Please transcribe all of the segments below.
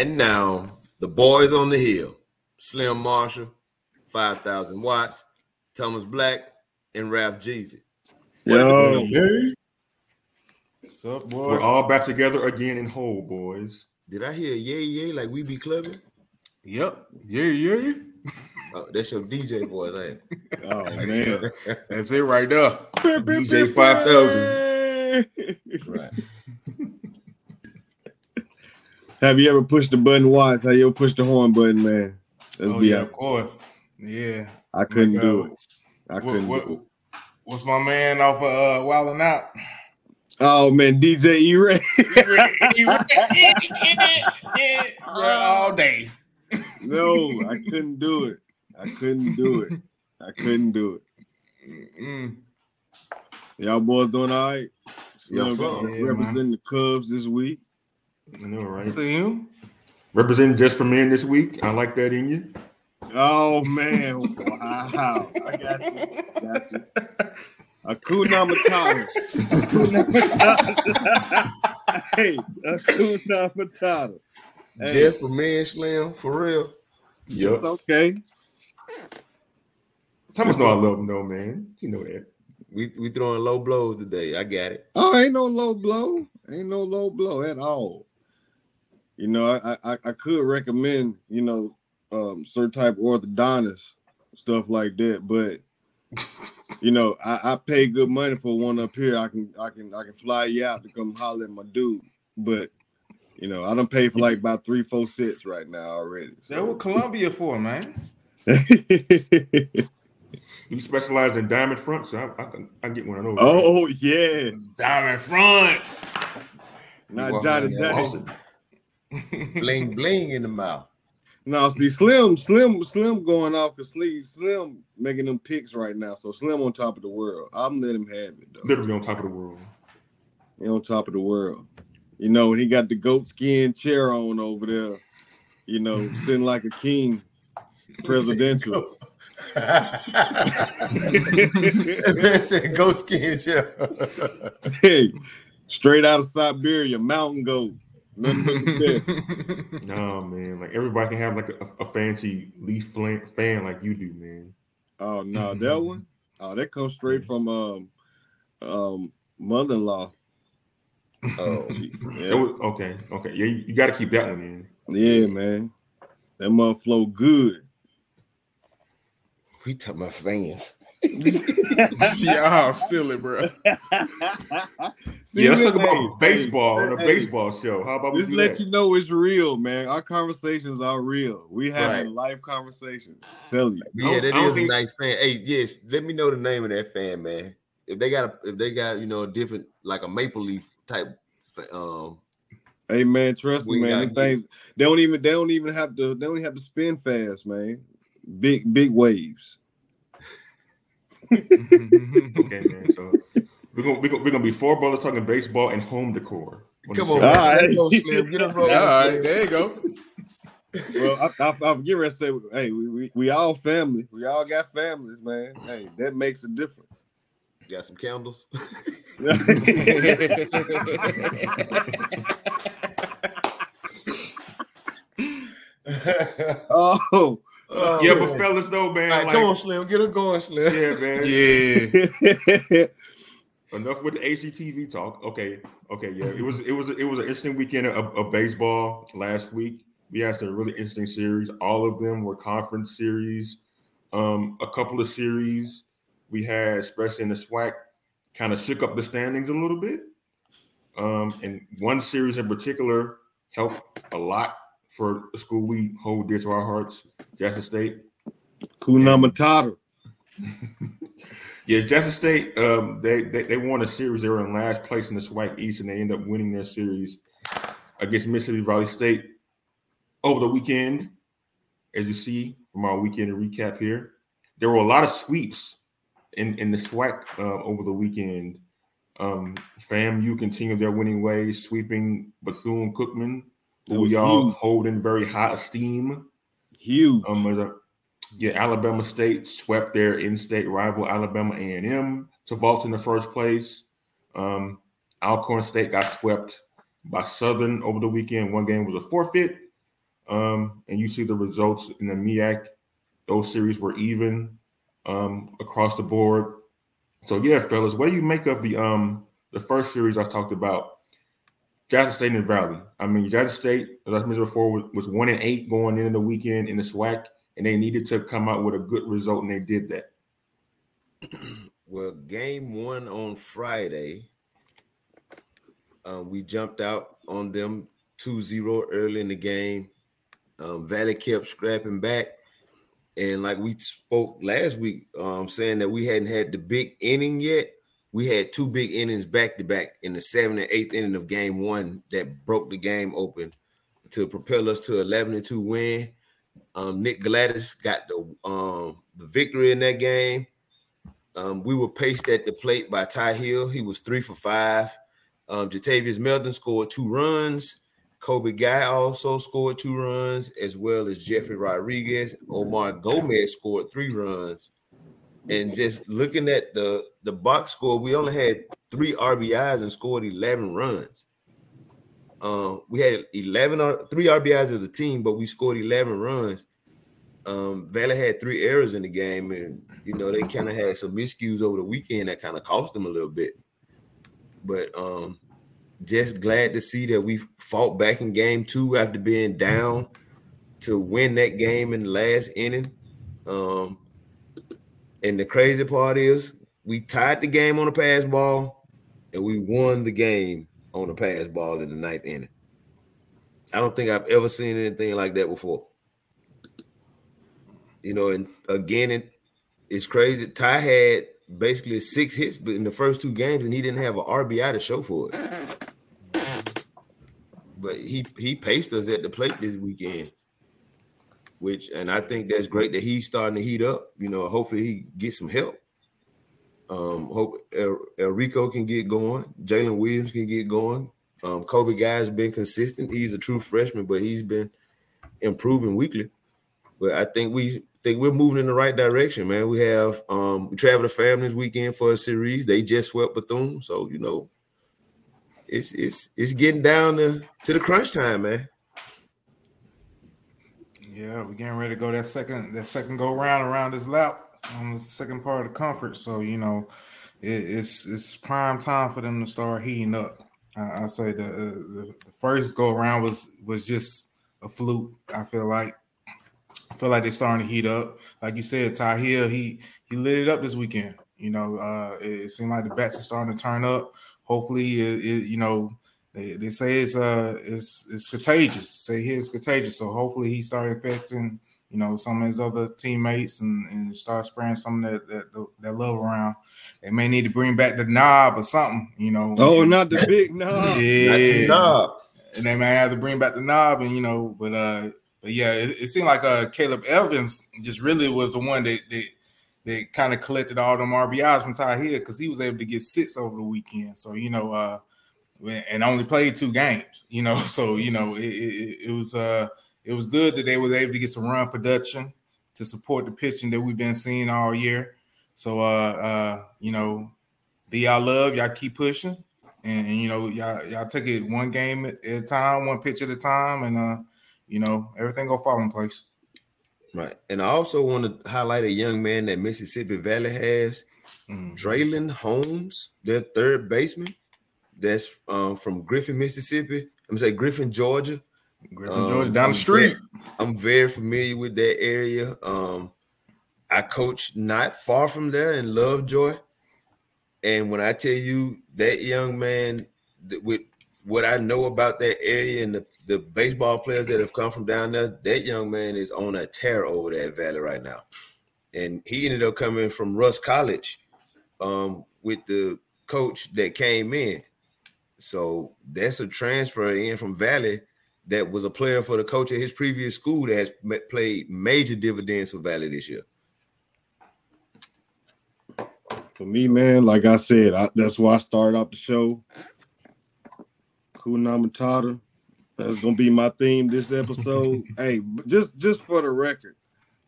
And now the boys on the hill, Slim Marshall, 5,000 watts, Thomas Black, and Ralph Jeezy. Yo, What's up, boys? we're all back together again in whole, boys. Did I hear yay yay like we be clubbing? Yep. Yeah, yeah. Oh, that's your DJ voice, ain't it? Oh man, that's it right there. DJ 5000. Right. Have you ever pushed the button once? How you push the horn button, man? Let's Oh yeah, out. of course. Yeah. I couldn't Like, do uh, it. I couldn't what, do it. what's my man off of uh, Wildin' Out? Oh man, DJ E Ray. all day. no, I couldn't do it. I couldn't do it. I couldn't do it. Mm. Y'all boys doing all right? Yes, Slim sir. Yeah, representing the Cubs this week. I know, right? See you. Representing just for men this week. I like that in you. Oh man, wow! I got you. Got you. Akuna Matata. Akuna Matata. hey, Akuna Matata. Hey, Jeff for man Slim, for real. it's Yup. okay. Thomas know I love him though, man. You know that. We we throwing low blows today. I got it. Oh, ain't no low blow. Ain't no low blow at all. You know, I I, I could recommend, you know, um certain type of orthodontist stuff like that, but you know, I, I pay good money for one up here. I can I can I can fly you out to come holler at my dude. But you know, I don't pay for like about three, four sets right now already. That what Columbia for, man? You specialize in diamond fronts, so I, I, can, I can get one of those. oh yeah. Diamond fronts. Not Well, Johnny man, Day. Austin. Bling bling in the mouth. No, see, Slim, Slim, Slim going off because Slim, Slim making them picks right now. So Slim on top of the world. I'm letting him have it though. Literally on top of the world. He on top of the world. You know, he got the goat skin chair on over there. You know, sitting like a king, presidential. That man said go skin chair. hey, straight out of Siberia, mountain goat. Nothing but the best. No, man. Like everybody can have like a, a fancy leaf flan- fan like you do, man. Oh no, that one. Oh, that comes straight from um, um, mother-in-law. Oh, That Yeah, was- okay, okay. Yeah, you, you got to keep that one in. yeah, man. That mother flow good. we talking about fans. Y'all silly, bro. See, yeah, let's talk about hey, baseball hey, on a hey, baseball show. How about we Just let that? you know it's real, man. Our conversations are real. We having Right. live conversations. Tell you. Yeah, that is that a nice fan. Hey, yes, let me know the name of that fan, man. If they got a, if they got you know a different like a maple leaf type, fa- um, Hey man, trust me, man. Them things they don't even they don't even have to they don't have to spin fast, man. Big big waves. Mm-hmm. Okay, man. So we're gonna we're gonna, we're gonna be four brothers talking baseball and home decor. come on, All man. right. Let's go, Slim. Get us rolling. right, Slim. there you go. Well, I, I, I'm getting ready to say, hey, we, we we all family. We all got families, man. Hey, that makes a difference. Got some candles. oh, Oh, Yeah, man. but fellas, though, man. Right, like- come on, Slim. Get it going, Slim. Yeah, man. Yeah. Enough with the HGTV talk. Okay, okay, yeah. It was it was it was an interesting weekend of, of baseball last week. We had some really interesting series. All of them were conference series. Um, a couple of series we had, especially in the SWAC, kind of shook up the standings a little bit. Um, and one series in particular helped a lot for the school we hold dear to our hearts, Jackson State. Kuna Matata. Yeah, Jackson State, um, they, they they won a series. They were in last place in the SWAC East, and they ended up winning their series against Mississippi Valley State over the weekend. As you see from our weekend recap here, there were a lot of sweeps in in the SWAC uh, over the weekend. Um, FAMU continued their winning ways, sweeping Bethune Cookman, who y'all huge. hold in very high esteem. Huge. Um, a- yeah, Alabama State swept their in-state rival Alabama A&M to vault in the first place. Um, Alcorn State got swept by Southern over the weekend. One game was a forfeit. um, and you see the results in the MEAC. Those series were even um, across the board. So yeah, fellas, what do you make of the um the first series I talked about? Jackson State and Valley. I mean, Jackson State, as I mentioned before, was, one and eight going into the weekend in the SWAC, and they needed to come out with a good result, and they did that. Well, game one on Friday, um, we jumped out on them 2-0 early in the game. Um, Valley kept scrapping back. And like we spoke last week, um, saying that we hadn't had the big inning yet. We had two big innings back to back in the seventh and eighth inning of game one that broke the game open to propel us to 11 and 2 win. Um, Nick Gladys got the um, the victory in that game. Um, we were paced at the plate by Ty Hill. He was three for five. Um, Jatavius Melton scored two runs. Kobe Guy also scored two runs, as well as Jeffrey Rodriguez. Omar Gomez scored three runs. And just looking at the the box score, we only had three RBIs and scored 11 runs. Uh, we had 11 or three RBIs as a team, but we scored 11 runs. Um, Valley had three errors in the game, and you know they kind of had some miscues over the weekend that kind of cost them a little bit. But um, just glad to see that we fought back in game two after being down to win that game in the last inning. Um, and the crazy part is we tied the game on a pass ball and we won the game on a pass ball in the ninth inning. I don't think I've ever seen anything like that before. You know, and again, it, it's crazy. Ty had basically six hits but in the first two games, and he didn't have an RBI to show for it. But he he paced us at the plate this weekend, which and I think that's great that he's starting to heat up. You know, hopefully he gets some help. Um, hope El, Rico can get going. Jalen Williams can get going. Um, Kobe Guy's been consistent. He's a true freshman, but he's been improving weekly. But I think we think we're moving in the right direction, man. We have um we travel to FAMU this weekend for a series. They just swept Bethune, so you know it's it's it's getting down to, to the crunch time, man. Yeah, we're getting ready to go that second that second go round around this lap on the second part of the comfort. So you know, it, it's it's prime time for them to start heating up. I, I say the, uh, the, the first go around was was just a fluke. I feel like I feel like they're starting to heat up. Like you said, Ty Hill, he he lit it up this weekend. You know, uh, it, it seemed like the bats are starting to turn up. Hopefully, it, it, you know, they, they say it's uh it's it's contagious. Say here it's contagious. So hopefully he started affecting you know, some of his other teammates and, and start spreading some of that, that, that love around. They may need to bring back the knob or something, you know. Oh, not the big knob. yeah. The knob. And they may have to bring back the knob and you know, but uh but yeah, it, it seemed like uh Caleb Evans just really was the one that that, that kind of collected all them RBIs from Ty Hill because he was able to get six over the weekend. So you know, uh and only played two games, you know. So you know, it, it, it was uh it was good that they were able to get some run production to support the pitching that we've been seeing all year. So, uh, uh, you know, the y'all love y'all keep pushing, and, and, you know y'all y'all take it one game at a time, one pitch at a time, and uh, you know everything go fall in place. Right, and I also want to highlight a young man that Mississippi Valley has, mm-hmm. Draylon Holmes, their third baseman. That's um, from Griffin, Mississippi. I'm say Griffin, Georgia. Griffin, um, Georgia, down the street. I'm very familiar with that area. Um, I coach not far from there in Lovejoy. And when I tell you that young man, with what I know about that area and the, the baseball players that have come from down there, that young man is on a tear over that valley right now. And he ended up coming from Rust College um, with the coach that came in. So that's a transfer in from Valley that was a player for the coach at his previous school that has played major dividends for Valley this year. For me, man, like I said, I, that's why I started off the show. Kuna Matata. That's gonna be my theme this episode. hey, just just for the record,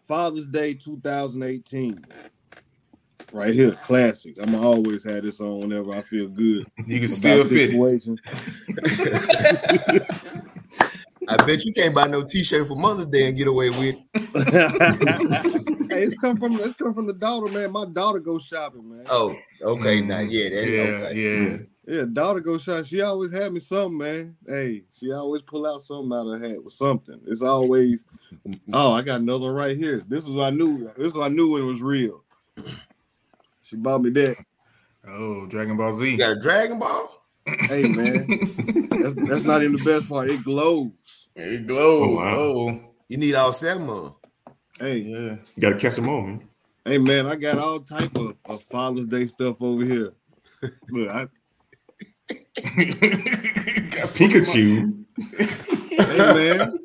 Father's Day 2018. Right here, classic. I'ma always have this on whenever I feel good. You can still fit it. I bet you can't buy no T-shirt for Mother's Day and get away with. hey, it's come from it's come from the daughter, man. My daughter goes shopping, man. Oh, okay, mm, now yeah, that's yeah, okay. yeah. Yeah, daughter go shop. She always had me something, man. Hey, she always pull out something out of her hat with something. It's always, oh, I got another one right here. This is what I knew. This is what I knew when it was real. She bought me that. Oh, Dragon Ball Z. You got a Dragon Ball? Hey man, that's, that's, not even the best part. It glows. It glows. Oh, wow. oh. you need all seven of them. Hey, yeah, you gotta catch them all, man. Hey man, I got all type of, of Father's Day stuff over here. Look, I got Pikachu. hey man.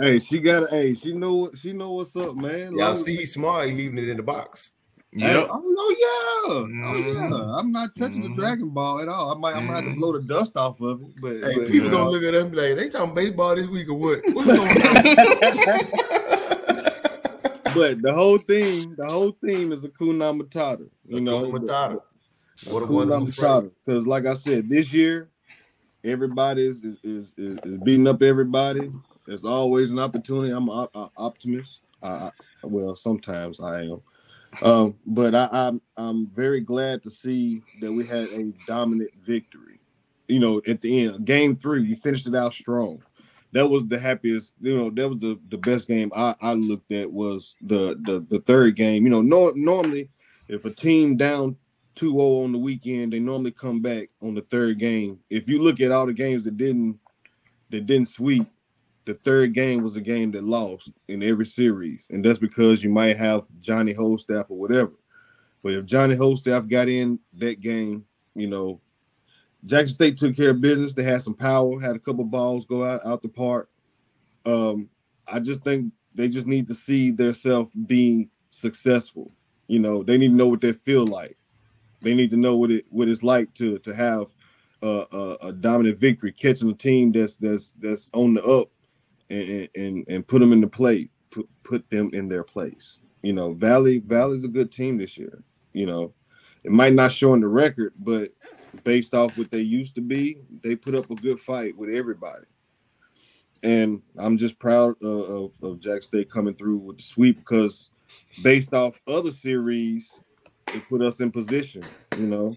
Hey, she got hey, she know she know what's up, man. Y'all see he's smart, he leaving it in the box. Yeah. Hey, oh, oh, yeah. Mm-hmm. Oh yeah. I'm not touching mm-hmm. the Dragon Ball at all. I might I might have to blow the dust off of it. But, hey, but people gonna look at them like, they talking baseball this week or what? What's going on? but the whole thing, the whole theme is a Hakuna Matata. You know, Matata. What a wonderful Because, like I said, this year, everybody is, is, is, is beating up everybody. There's always an opportunity. I'm an optimist. I, well, sometimes I am. Um, but I, I'm I'm very glad to see that we had a dominant victory. You know, at the end, game three, you finished it out strong. That was the happiest. You know, that was the, the best game I, I looked at was the, the the third game. You know, no, normally if a team down 2-0 on the weekend, they normally come back on the third game. If you look at all the games that didn't that didn't sweep, the third game was a game that lost in every series, and that's because you might have Johnny Holstaff or whatever. But if Johnny Holstaff got in that game, you know, Jackson State took care of business. They had some power, had a couple balls go out out the park. Um, I just think they just need to see themselves being successful. You know, they need to know what they feel like. They need to know what it what it's like to to have a, a, a dominant victory, catching a team that's that's that's on the up and and put them in the play, put put them in their place. You know, Valley Valley's a good team this year. You know, it might not show in the record, but based off what they used to be, they put up a good fight with everybody. And I'm just proud of, of, of Jack State coming through with the sweep because based off other series, it put us in position. You know,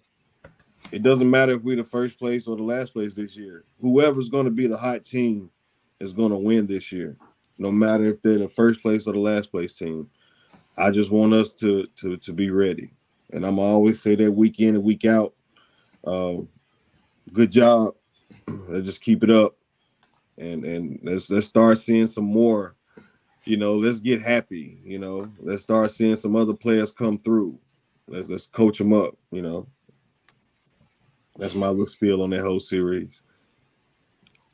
it doesn't matter if we're the first place or the last place this year. Whoever's going to be the hot team is going to win this year, no matter if they're the first place or the last place team. I just want us to to to be ready, and I'm always say that week in and week out. Um, good job. Let's just keep it up, and and let's let's start seeing some more. You know, let's get happy. You know, let's start seeing some other players come through. Let's let's coach them up. You know, that's my little spiel on that whole series.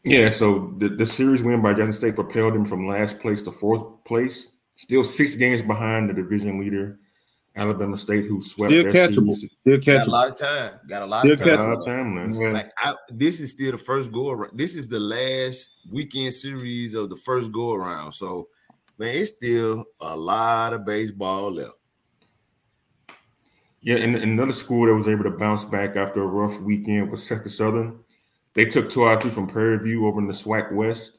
Yeah, so the, the series win by Jackson State propelled them from last place to fourth place. Still six games behind the division leader, Alabama State, who swept. Still catchable. Series. Still catchable. Got a lot of time. Got a lot still of time. A lot of time, man. Yeah. Like I, this is still the first go around. This is the last weekend series of the first go around. So, man, it's still a lot of baseball left. Yeah, and, and another school that was able to bounce back after a rough weekend was Texas Southern. They took two out of three from Prairie View over in the SWAC West.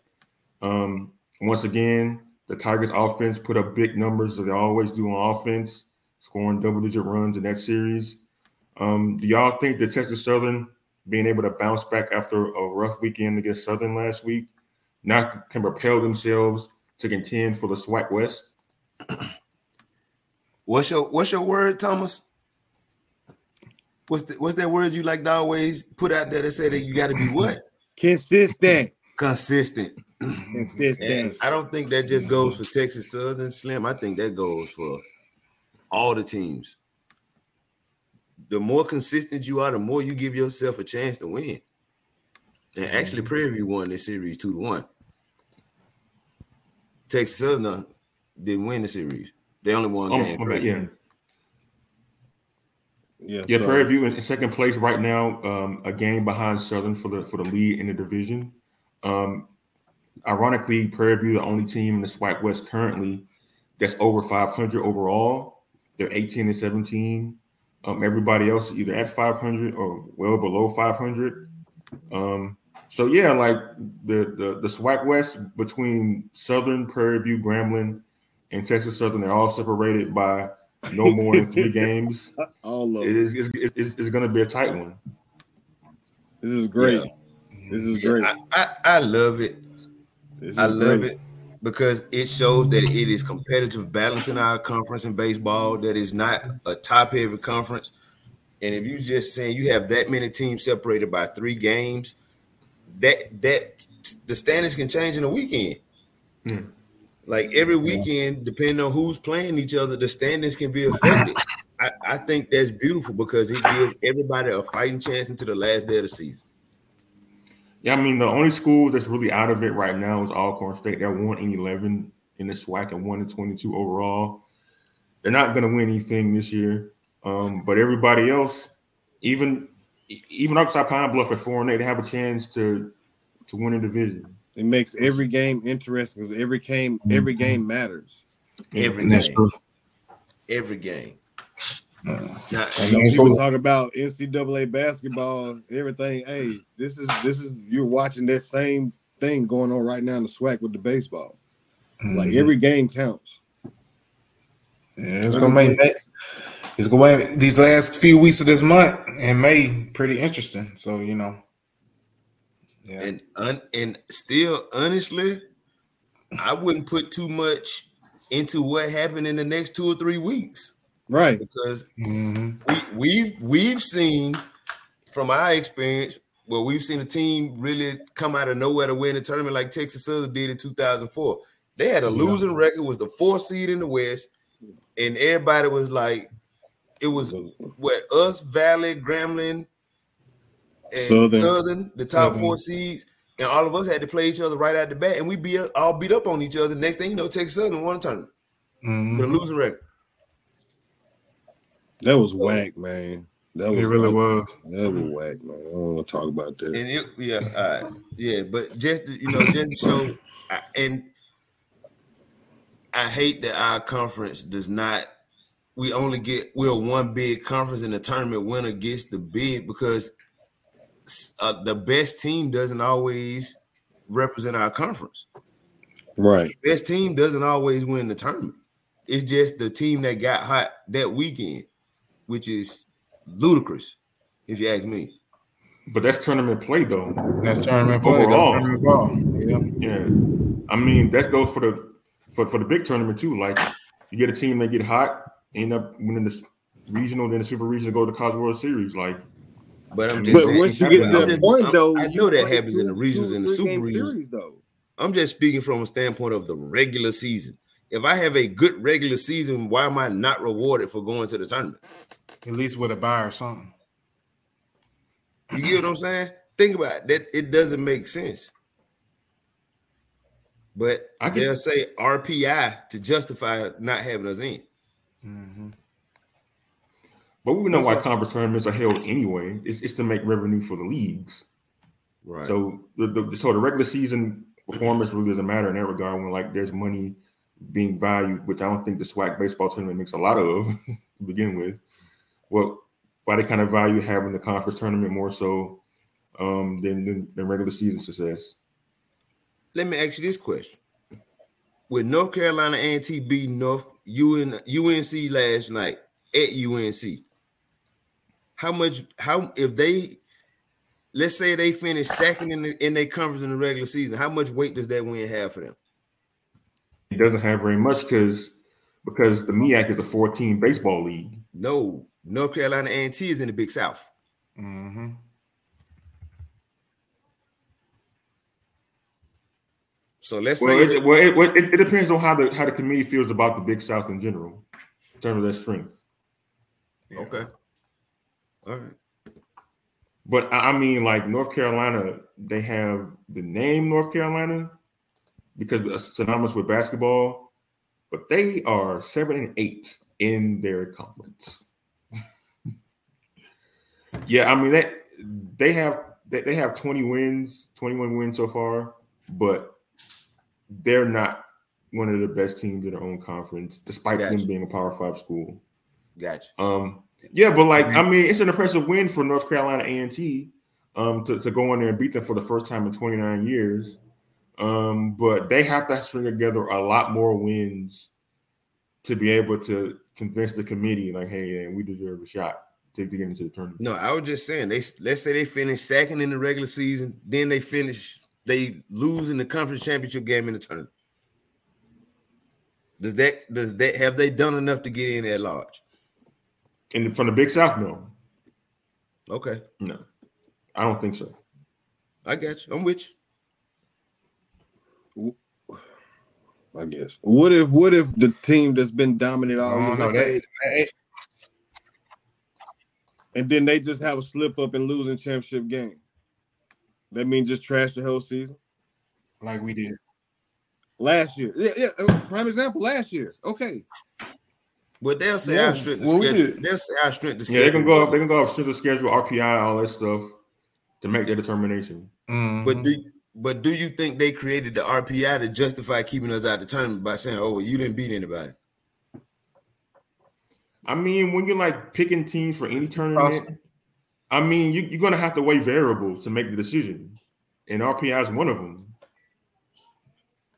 Um, once again, the Tigers offense put up big numbers as they always do on offense, scoring double digit runs in that series. Um, do y'all think that Texas Southern being able to bounce back after a rough weekend against Southern last week now can propel themselves to contend for the SWAC West? What's your what's your word, Thomas? What's the, what's that word you like to always put out there that say that you got to be what? Consistent. Consistent. Consistent. And I don't think that just goes for Texas Southern Slim. I think that goes for all the teams. The more consistent you are, the more you give yourself a chance to win. And actually, mm-hmm. Prairie View won this series two to one. Texas Southern didn't win the series. They only won oh, game three. Yeah. Yeah, yeah. So. Prairie View in second place right now, um, a game behind Southern for the for the lead in the division. Um, ironically, Prairie View the only team in the SWAC West currently that's over 500 overall. They're 18 and 17. Um, everybody else is either at 500 or well below 500. Um, So yeah, like the the the SWAC West between Southern, Prairie View, Grambling, and Texas Southern, they're all separated by no more than three games. All of It it. is it's, it's, it's going to be a tight one. This is great. This is Yeah, great. I, I, I love it. This I love great. it because it shows that it is competitive balance in our conference in baseball. That is not a top heavy conference. And if you just saying you have that many teams separated by three games, that that the standings can change in a weekend. Hmm. Like every weekend, depending on who's playing each other, the standings can be affected. I, I think that's beautiful because it gives everybody a fighting chance into the last day of the season. Yeah, I mean the only school that's really out of it right now is Alcorn State. They're one in eleven in the SWAC and one in twenty two overall. They're not going to win anything this year. Um, but everybody else, even even outside Pine Bluff at four and eight, they have a chance to to win a division. It makes every game interesting because every game every game matters. Every And that's game. true. Every game. Uh, Now, I know That's people cool. talk about NCAA basketball, everything. Hey, this is this is you're watching that same thing going on right now in the SWAC with the baseball. Like Mhm. every game counts. Yeah, it's gonna make May, it's gonna make these last few weeks of this month in May pretty interesting. So you know, yeah, and un, and still honestly, I wouldn't put too much into what happened in the next two or three weeks Right. because Mhm. we we've we've seen from our experience where we've seen a team really come out of nowhere to win a tournament like Texas Southern did in 2004. They had a Yeah. losing record, was the fourth seed in the West, and everybody was like, it was what us, Valley, Grambling, and Southern. Southern, the top Southern. four seeds, and all of us had to play each other right out the bat, and we beat all beat up on each other. Next thing you know, Texas Southern won a tournament Mhm. with a losing record. That was whack, man. That was it really whack. was. That was whack, man. I don't want to talk about that. And it, yeah, all right, yeah, but just you know, just so I, and I hate that our conference does not. We only get we're one big conference, and the tournament winner gets the bid because uh, the best team doesn't always represent our conference. Right. Best team doesn't always win the tournament. It's just the team that got hot that weekend, which is ludicrous, if you ask me. But that's tournament play though. That's tournament play. That's tournament ball. Yeah. Yeah, I mean that goes for the for, for the big tournament too. Like you get a team that get hot, end up winning the regional, then the super regional, go to the College World Series. Like But I'm just But saying, once you get to I'm that point, I'm- though, I know that play happens in the regions regionals and the super three-game series, though. I'm just speaking from a standpoint of the regular season. If I have a good regular season, why am I not rewarded for going to the tournament? At least with a buy or something. You get what I'm saying? Think about it. that. It doesn't make sense. But I get- they'll say RPI to justify not having us in. Mhm. But we know That's why right. conference tournaments are held anyway. It's, it's to make revenue for the leagues. Right. So the, the so the regular season performance really doesn't matter in that regard when like there's money being valued, which I don't think the SWAC baseball tournament makes a lot of to begin with. Well, why they kind of value having the conference tournament more so um, than, than than regular season success. Let me ask you this question: With North Carolina A&T beating North UN, UNC last night at UNC, how much? How if they let's say they finish second in the, in their conference in the regular season, how much weight does that win have for them? It doesn't have very much because because the MEAC is a 14 baseball league. No, North Carolina A&T is in the Big South. Mm-hmm. So let's Well, say it, that- well, it, well, it, it depends on how the how the committee feels about the Big South in general, in terms of their strength. okay, all right. But I mean, like North Carolina, they have the name North Carolina because it's synonymous with basketball, but they are seven and eight in their conference. yeah, I mean they they have they, they have 20 wins, 21 wins so far, but they're not one of the best teams in their own conference, despite Gotcha. them being a power five school. Gotcha. Um, yeah, but like I mean, it's an impressive win for North Carolina A and T. um, to, to go in there and beat them for the first time in 29 years. Um, but they have to string together a lot more wins to be able to convince the committee, like, hey, we deserve a shot to, to get into the tournament. No, I was just saying they let's say they finish second in the regular season, then they finish they lose in the conference championship game in the tournament. Does that does that have they done enough to get in at large? And from the Big South, no. Okay. No, I don't think so. I got you. I'm with you. I guess. What if what if the team that's been dominant all year, no, that, that, and then they just have a slip up and losing championship game? That means just trash the whole season, like we did last year. Yeah, yeah. Prime example, last year. Okay. But they'll say yeah. our strength well, schedule. They'll say our strength to schedule. Yeah, they can go up, they can go off strength of schedule, RPI, all that stuff to make their determination. Mm-hmm. But do but do you think they created the RPI to justify keeping us out of the tournament by saying, "Oh, well, you didn't beat anybody"? I mean, when you're like picking teams for any tournament, awesome. I mean, you, are going to have to weigh variables to make the decision, and RPI is one of them.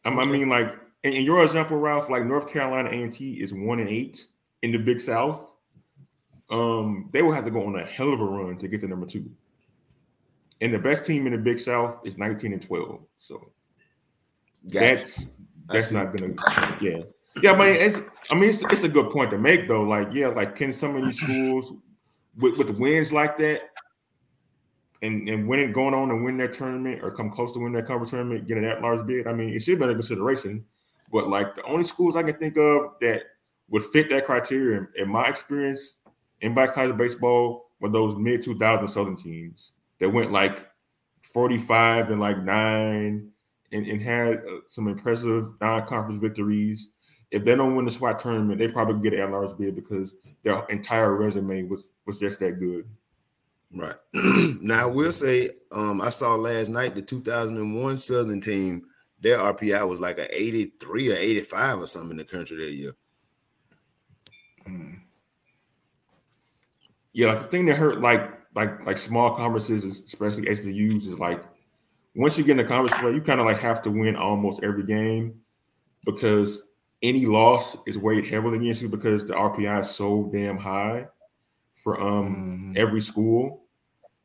I, I mean, like in, in, your example, Ralph, like North Carolina A&T is one and eight in the Big South. Um, they will have to go on a hell of a run to get to number two. And the best team in the Big South is 19 and 12. So gotcha. that's that's not gonna yeah. Yeah, I mean, it's, I mean, it's, it's a good point to make though. Like, yeah, like can some of these schools with, with wins like that and and winning going on and win their tournament or come close to win that conference tournament, getting that large bid. I mean, it should be a consideration. But like the only schools I can think of that would fit that criteria, in my experience, in black college baseball, were those mid 2000 Southern teams that went like 45 and like nine and, and had uh, some impressive non-conference victories. If they don't win the SWAC tournament, they probably get an large bid because their entire resume was was just that good. Right. now I will say, um, I saw last night the 2001 Southern team, their RPI was like a 83 or 85 or something in the country that year. Mm. Yeah, like the thing that hurt like like like small conferences, especially HBCUs, is like once you get in the conference play, you kind of like have to win almost every game because any loss is weighed heavily against you because the RPI is so damn high for um mm-hmm. every school.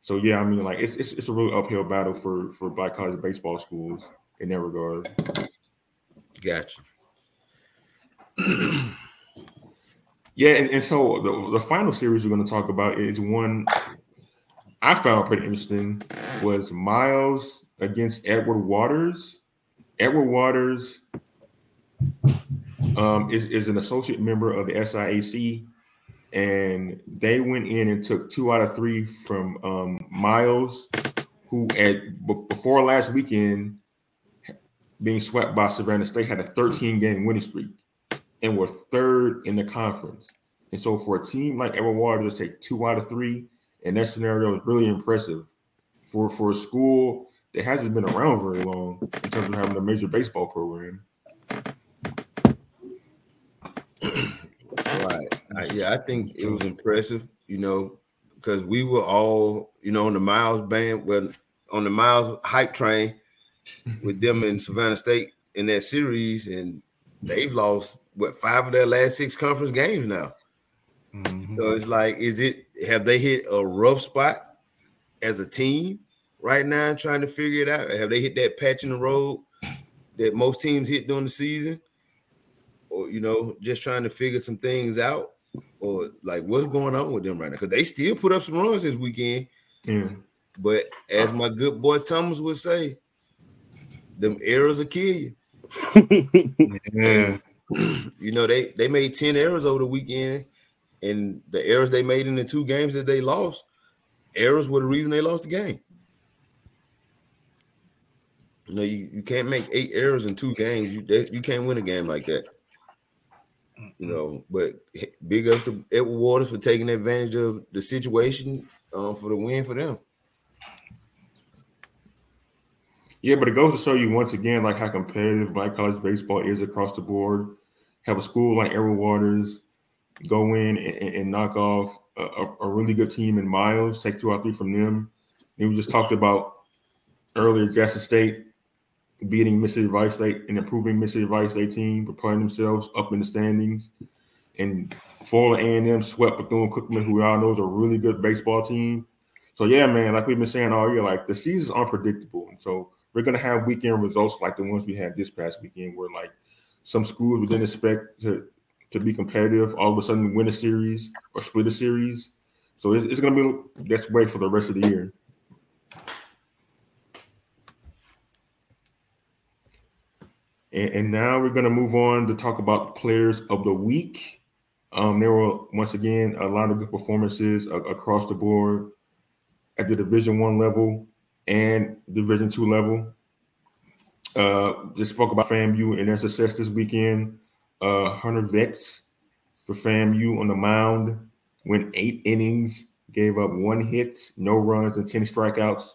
So yeah, I mean like it's, it's it's a really uphill battle for for black college baseball schools in that regard. Gotcha. yeah, and, and so the, the final series we're going to talk about is one I found pretty interesting was Miles against Edward Waters. Edward Waters um, is, is an associate member of the SIAC and they went in and took two out of three from um, Miles, who at b- before last weekend being swept by Savannah State had a 13 game winning streak and were third in the conference. And so for a team like Edward Waters to take two out of three in that scenario is really impressive for for a school that hasn't been around very long in terms of having a major baseball program. Right. Yeah, I think it was impressive, you know, because we were all, you know, on the Miles band, well, on the Miles hype train with them in Savannah State in that series, and they've lost what five of their last six conference games now. Mm-hmm. So it's like, is it have they hit a rough spot as a team right now, trying to figure it out? Have they hit that patch in the road that most teams hit during the season? or you know, just trying to figure some things out, or like what's going on with them right now? Because they still put up some runs this weekend. Yeah. But as my good boy Thomas would say, them errors will kill you. yeah. You know, they they made 10 errors over the weekend, and the errors they made in the two games that they lost, errors were the reason they lost the game. You know, you, you can't make eight errors in two games. You they, you can't win a game like that. You know, but big ups to Edward Waters for taking advantage of the situation um, for the win for them. Yeah, but it goes to show you once again like how competitive black college baseball is across the board. Have a school like Edward Waters go in and, and knock off a, a, really good team in Miles, take two out three from them, And we just talked about earlier Jackson State beating Mississippi Valley State and improving Mississippi Valley State team, preparing themselves up in the standings. And Florida A&M swept Bethune-Cookman, who we all know is a really good baseball team. So yeah, man, like we've been saying all year, like the season's unpredictable, and so we're gonna have weekend results like the ones we had this past weekend, where like some schools we didn't expect to to be competitive all of a sudden win a series or split a series. So it's, it's gonna be that's way for the rest of the year. And, and now we're going to move on to talk about players of the week. Um, there were once again a lot of good performances uh, across the board at the Division One level and Division Two level. Uh, just spoke about FAMU and their success this weekend. Uh, Hunter Vex for FAMU on the mound went eight innings, gave up one hit, no runs, and ten strikeouts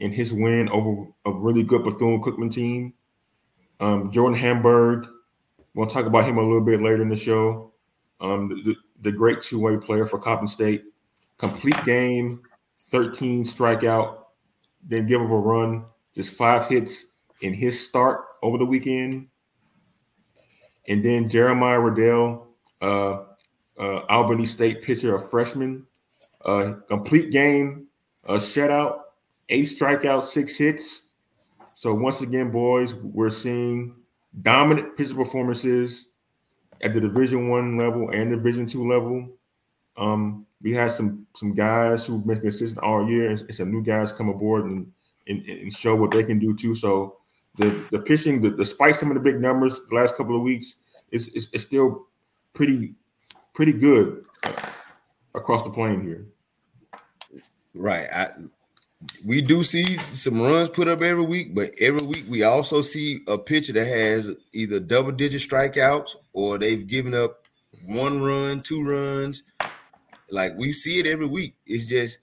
in his win over a really good Bethune Cookman team. Um, Jordan Hamburg, we'll talk about him a little bit later in the show. Um, the, the great two way player for Coppin State, complete game, 13 strikeout, didn't give up a run, just five hits in his start over the weekend. And then Jeremiah Riddell, uh, uh, Albany State pitcher, a freshman, uh, complete game, a shutout, eight strikeouts, six hits, so once again, boys, we're seeing dominant pitcher performances at the Division One level and Division Two level. Um, we had some some guys who've been consistent all year, and, some new guys come aboard and, and, and show what they can do too. So the the pitching, the, despite some of the big numbers the last couple of weeks, is is, is still pretty pretty good across the plane here. Right. I, we do see some runs put up every week, but every week we also see a pitcher that has either double digit strikeouts or they've given up one run, two runs. Like we see it every week. It's just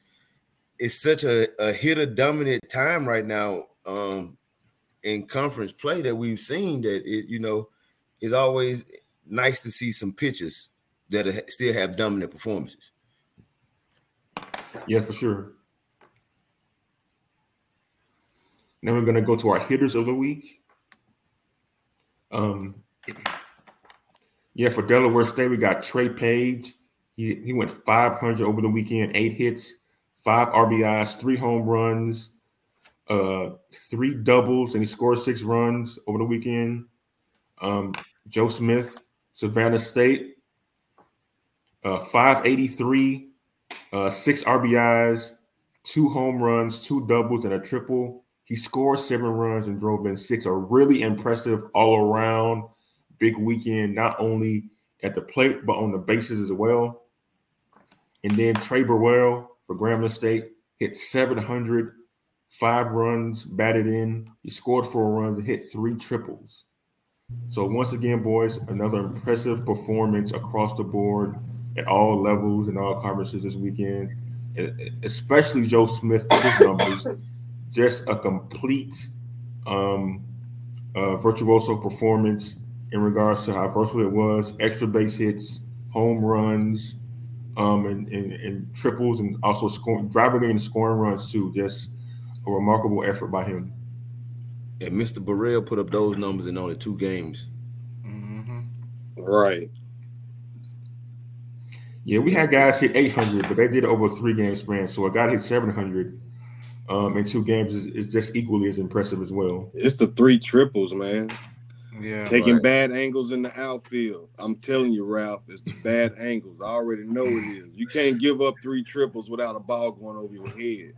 it's such a, a hitter dominant time right now um in conference play that we've seen that it you know it's always nice to see some pitchers that still have dominant performances. Yeah, for sure. Then we're to go to our hitters of the week. Um, yeah, for Delaware State, we got Trey Page. He, went 500 over the weekend, eight hits, five RBIs, three home runs, uh, three doubles, and he scored six runs over the weekend. Um, Joe Smith, Savannah State, uh, 583, uh, six RBIs, two home runs, two doubles, and a triple. He scored seven runs and drove in six. A really impressive all around big weekend, not only at the plate, but on the bases as well. And then Trey Burwell for Grambling State hit 700, five runs, batted in. He scored four runs and hit three triples. So, once again, boys, another impressive performance across the board at all levels and all conferences this weekend, especially Joe Smith, his numbers just a complete um, uh, virtuoso performance in regards to how versatile it was, extra base hits, home runs, um, and, and, and triples, and also scoring, driving and scoring runs too. Just a remarkable effort by him. And Mr. Burrell put up those numbers in only two games. Mm-hmm. Right. Yeah, we had guys hit 800, but they did it over a three game span. So a guy hit 700 um, in two games is, is, just equally as impressive as well. It's the three triples, man. Yeah, taking right. bad angles in the outfield. I'm telling you, Ralph, it's the bad angles. I already know it is. You can't give up three triples without a ball going over your head.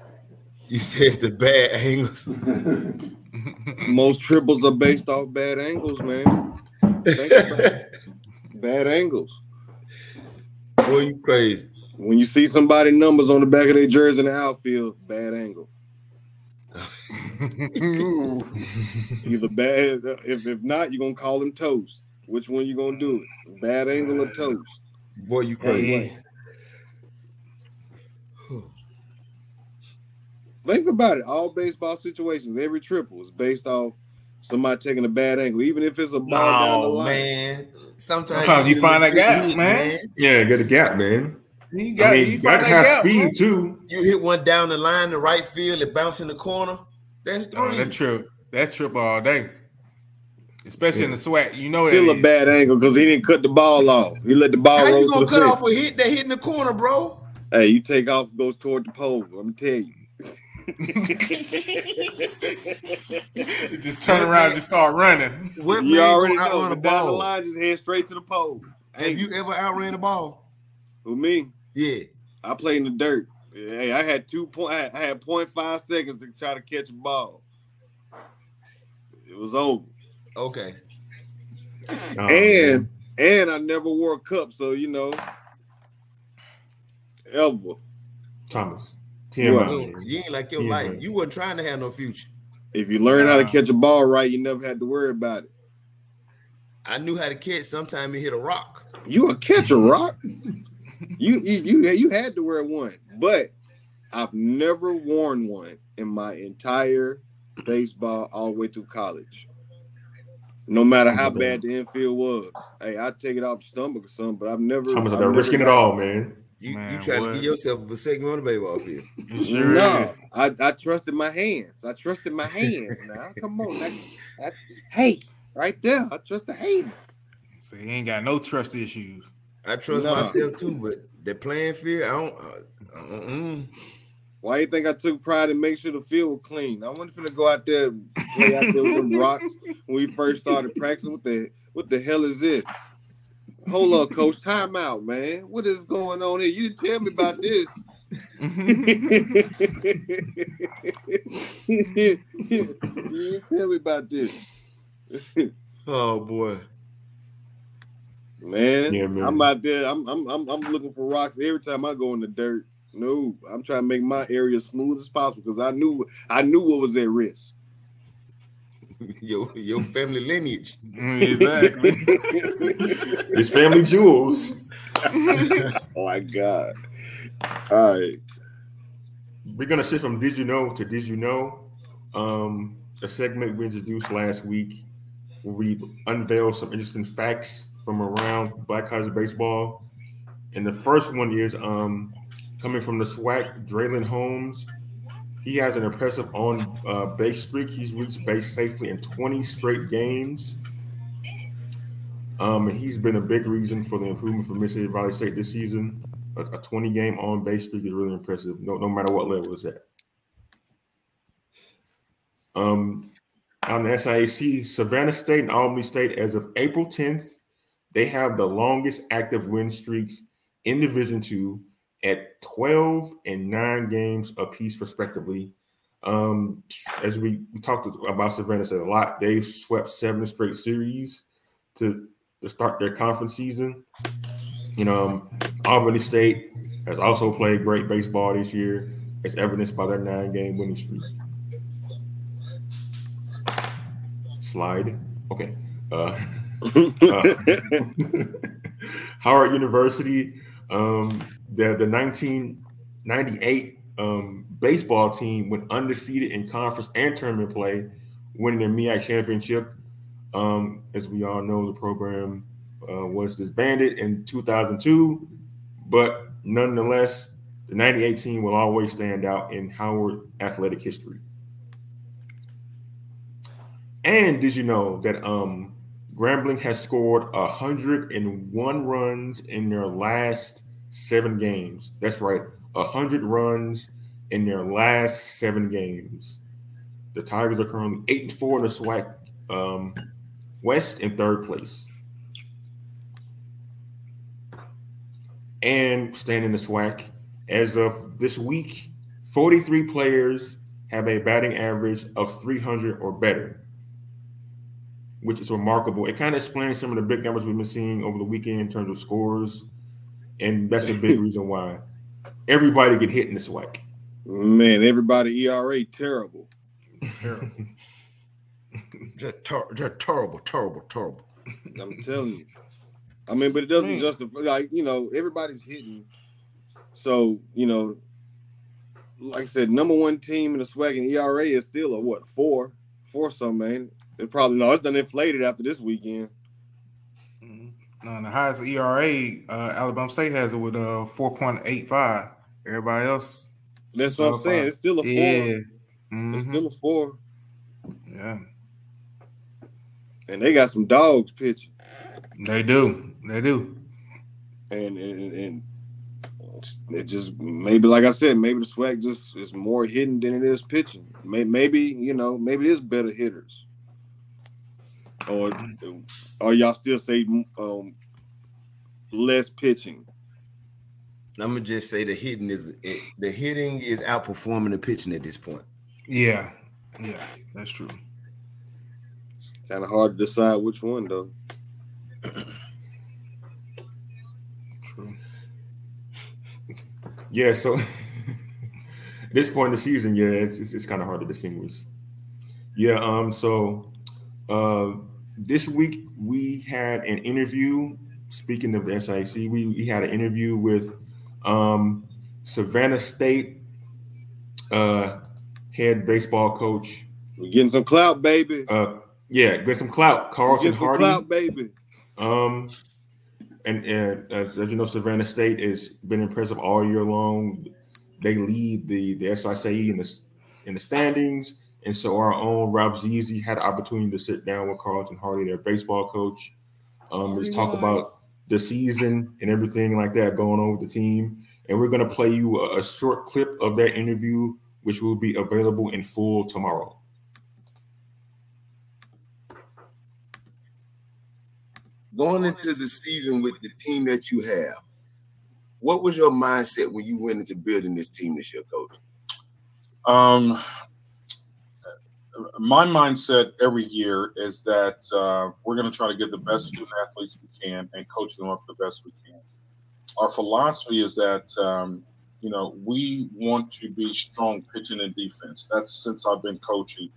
You say it's the bad angles. Most triples are based off bad angles, man. bad angles. Boy, you crazy. When you see somebody numbers on the back of their jersey in the outfield, bad angle. Either bad, if, if not, you're gonna call him toast. Which one you gonna do it? Bad angle or toast? Boy, you crazy. Think about it. All baseball situations, every triple is based off somebody taking a bad angle, even if it's a ball down the oh, line. Man, sometimes, sometimes you, you find a gap, man. man. Yeah, get a gap, man. You I mean, you got to have speed too. You hit one down the line, the right field, it bounce in the corner. That's three. Oh, that trip, that trip all day. Especially yeah. in the sweat, you know Still a bad angle because he didn't cut the ball off. He let the ball How roll. you gonna to cut the off a hit that hit in the corner, bro? Hey, you take off, goes toward the pole. Let me tell you. just turn around and just start running. What you already gonna know. outrun a But down the ball? line, just head straight to the pole. Have you ever outran the ball? With me, Yeah. I played in the dirt. Hey, I had two point. I had- I had 0.5 seconds to try to catch a ball. It was over, Okay. Oh, and and I never wore a cup, so you know, ever. Thomas, What? TMI. You, man. you ain't like your Yeah, life. man. You wasn't trying to have no future. If you learn how to catch a ball right, you never had to worry about it. I knew how to catch. Sometime you hit a rock. You a catcher, rock. you, you you you had to wear one, but I've never worn one in my entire baseball all the way through college. No matter how bad the infield was, hey, I take it off the stomach or something, but I've never. I'm they're never risking it all, man. You you Man, trying to what? give yourself a segment on the baseball field. Sure no. I, I trusted my hands. I trusted my hands. Now, come on, that, that's hey, right there. I trust the hands. So he ain't got no trust issues. I trust No. myself too, but the playing field, I don't. Uh, uh-uh. Why you think I took pride in make sure the field was clean? I wasn't finna go out there and play out there with them rocks when we first started practicing. What the what the hell is this? Hold up, coach. Time out, man. What is going on here? You didn't tell me about this. Mm-hmm. you didn't tell me about this. Oh boy. Man, Yeah, man. I'm out there. I'm, I'm I'm I'm looking for rocks every time I go in the dirt. No, I'm trying to make my area smooth as possible because I knew I knew what was at risk. Your your family lineage. exactly. It's family jewels. oh my god! All right, We're gonna shift from Did You Know to Did You Know? Um, a segment we introduced last week where we unveil some interesting facts from around Black College baseball. And the first one is um coming from the SWAC, Draylon Holmes. He has an impressive on uh, base streak. He's reached base safely in 20 straight games. Um, and he's been a big reason for the improvement for Mississippi Valley State this season. A, a 20 game on base streak is really impressive, no, no matter what level it's at. Um, on the SIAC, Savannah State and Albany State, as of April 10th, they have the longest active win streaks in Division Two at 12 and nine games apiece, respectively. Um, as we, we talked about Savannah said a lot, they've swept seven straight series to, to start their conference season. You know, um, Albany State has also played great baseball this year, as evidenced by their nine game winning streak. Slide. Okay. Uh, uh, Howard University, um, the, the 1998 um, baseball team went undefeated in conference and tournament play, winning the MEAC championship. Um, as we all know, the program uh, was disbanded in 2002, but nonetheless, the 98 team will always stand out in Howard athletic history. And did you know that um, Grambling has scored 101 runs in their last seven games? That's right, 100 runs in their last seven games. The Tigers are currently 8 and 4 in the SWAC um, West in third place. And staying in the SWAC, as of this week, 43 players have a batting average of 300 or better which is remarkable. It kind of explains some of the big numbers we've been seeing over the weekend in terms of scores, and that's a big reason why everybody get hit in the SWAC. man, everybody ERA terrible. Terrible. Just, ter- just terrible, terrible, terrible. I'm telling you. I mean, but it doesn't Man. justify like you know everybody's hitting. So you know, like I said, number one team in the SWAC and ERA is still a what four, four something, man. It probably no, it's done inflated after this weekend. Mhm. Uh, the highest ERA, uh, Alabama State has it with a uh, 4.85. Everybody else. That's what I'm saying. It's still a four. Yeah. Mm-hmm. It's still a four. Yeah. And they got some dogs pitching. They do. They do. And and, and it just maybe like I said, maybe the SWAC just is more hidden than it is pitching. Maybe you know, maybe it is better hitters. Or or y'all still say um, less pitching. I'm gonna just say the hitting is the hitting is outperforming the pitching at this point. Yeah, yeah, that's true. Kind of hard to decide which one though. true. Yeah, so at this point in the season, yeah, it's it's, it's kind of hard to distinguish. Yeah, um, so uh, this week we had an interview. Speaking of the SIAC, we, we had an interview with um, Savannah State uh, head baseball coach. We're getting some clout, baby. Uh, yeah, get some clout. Carlton Hardy, clout, baby. Um, and, and as, as, you know, Savannah State has been impressive all year long. They lead the the SIAC in the in the standings, and so our own Rob Zizi had the opportunity to sit down with Carlton Hardy, their baseball coach, um, just talk about the season and everything like that going on with the team. And we're going to play you a, a short clip of that interview, which will be available in full tomorrow. Going into the season with the team that you have, what was your mindset when you went into building this team this year, coach? Um, my mindset every year is that uh, we're going to try to get the best student athletes we can and coach them up the best we can. Our philosophy is that um, you know we want to be strong pitching and defense. That's since I've been coaching.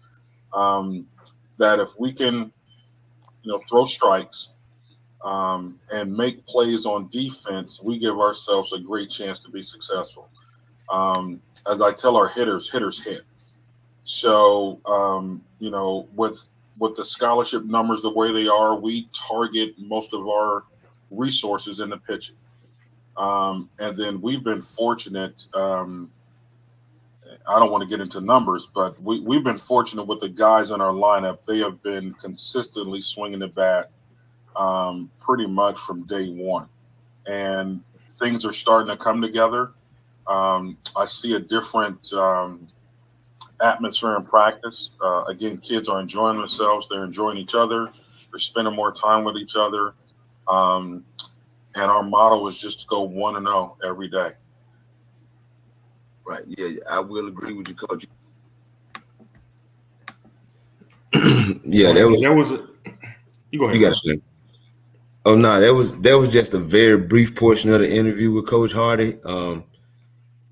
Um, that if we can, you know, throw strikes um, and make plays on defense, we give ourselves a great chance to be successful. Um, as I tell our hitters, hitters hit. So um, you know, with with the scholarship numbers the way they are, we target most of our resources in the pitching. Um, and then we've been fortunate. Um, I don't want to get into numbers, but we, we've been fortunate with the guys in our lineup. They have been consistently swinging the bat um, pretty much from day one. And things are starting to come together. Um, I see a different um, atmosphere in practice. Uh, again, kids are enjoying themselves. They're enjoying each other. They're spending more time with each other. Um, and our motto is just to go one and zero oh every day. Right. Yeah, I will agree with you, coach. yeah, that was that was. A, you go ahead. You got to say. Oh no, that was that was just a very brief portion of the interview with Coach Hardy. Um,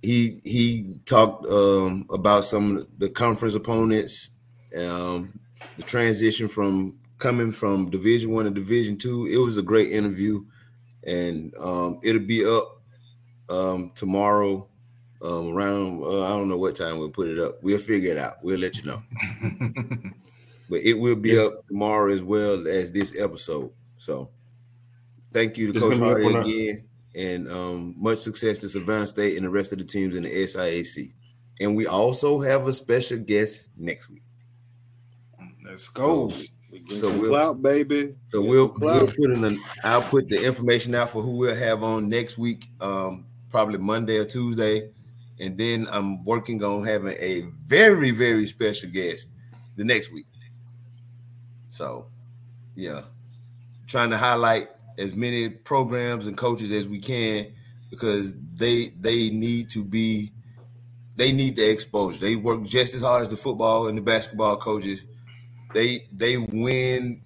he he talked um, about some of the conference opponents, um, the transition from coming from Division One to Division Two. It was a great interview, and um, it'll be up um, tomorrow um, around. Uh, I don't know what time we'll put it up. We'll figure it out. We'll let you know. but it will be up tomorrow as well as this episode. So, thank you to Coach Hardy again and um, much success to Savannah State and the rest of the teams in the SIAC. And we also have a special guest next week. Let's go. So, we'll clout, baby. So we'll, we'll put in an I'll put the information out for who we'll have on next week, um, probably Monday or Tuesday. And then I'm working on having a very, very special guest the next week. So yeah. Trying to highlight as many programs and coaches as we can because they they need to be they need the exposure. They work just as hard as the football and the basketball coaches. They they win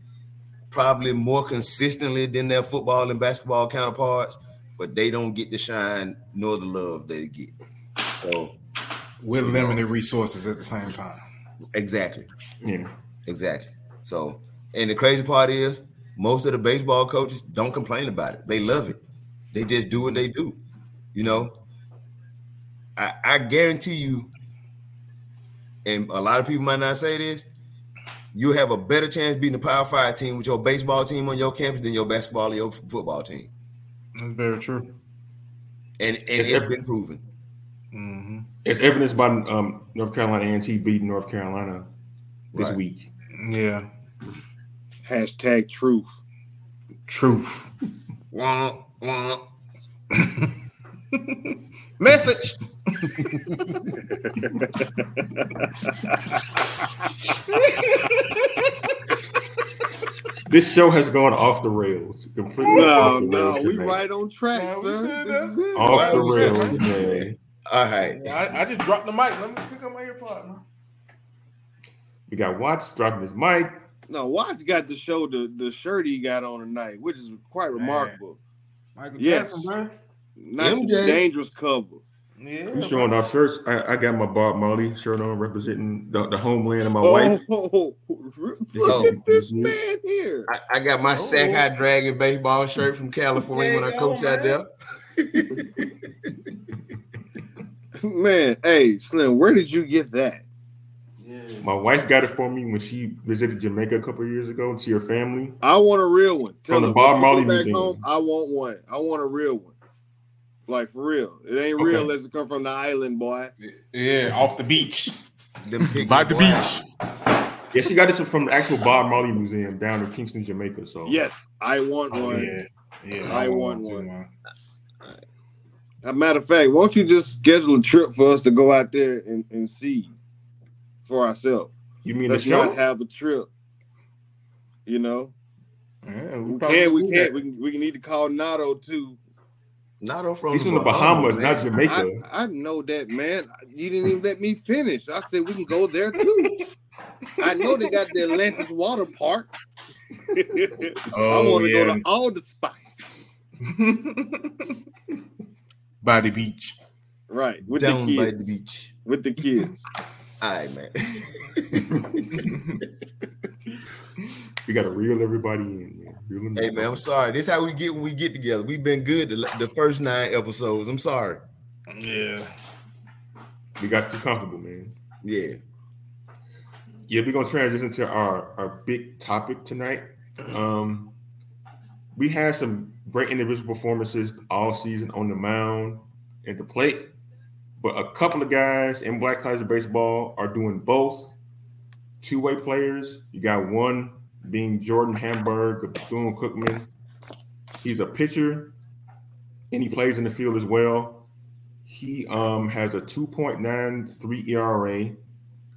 probably more consistently than their football and basketball counterparts, but they don't get the shine nor the love they get. So with limited know, resources at the same time. Exactly. Yeah. Exactly. So and the crazy part is most of the baseball coaches don't complain about it. They love it. They just do what they do. You know, I, I guarantee you, and a lot of people might not say this, you have a better chance beating the Power Five team with your baseball team on your campus than your basketball or your football team. That's very true. And and it's, it's been proven. Mm-hmm. It's evidenced by um, North Carolina A&T beating North Carolina this right. week. Yeah. Hashtag truth. Truth. wah, wah. Message. this show has gone off the rails completely. No, no, we right on track, sir. Off the rails, man. All right. I, I, just dropped the mic. Let me pick up my earpod, man. We got Watts dropping his mic. No, Watts got to show the, the shirt he got on tonight, which is quite remarkable. Michael yes. Jackson, bro. Not MJ. dangerous cover. Yeah, we showing off shirts. I, I, got my Bob Marley shirt on, representing the, the homeland of my oh, wife. Oh, look at this man here. I, I got my oh. Sac High Dragon baseball shirt from California when I coached out there. man, hey Slim, where did you get that? My wife got it for me when she visited Jamaica a couple years ago to see her family. I want a real one. Tell From the Bob Marley Museum. Home, I want one. I want a real one. Like for real. It ain't okay. real unless it come from the island, boy. Yeah, off the beach. By the beach. Yeah, she got this from the actual Bob Marley Museum down in Kingston, Jamaica. So yes, I want oh, one. Yeah, yeah, I, I want, want one. As a matter of fact, won't you just schedule a trip for us to go out there and, and see for ourselves? You mean Let's the show? Not have a trip. You know. Yeah, we, we can. We can. We can. We need to call Nato too not from He's from the Bahamas, man. not Jamaica. I, I, know that, man. You didn't even let me finish. I said we can go there too. I know they got the Atlantis Water Park. oh, I want to yeah. go to all the spots. by the beach. Right. With Down the kids. by the beach. With the kids. all right, man. we got to reel everybody in, man. Hey man, I'm sorry. This is how we get when we get together. We've been good the, the first nine episodes. I'm sorry. Yeah. We got too comfortable, man. Yeah. Yeah, we're gonna transition to our, our big topic tonight. Um we had some great individual performances all season on the mound and the plate, but a couple of guys in Black College baseball are doing both two-way players. You got one being Jordan Hamburg of Bethune Cookman. He's a pitcher and he plays in the field as well. He um, has a 2.93 ERA,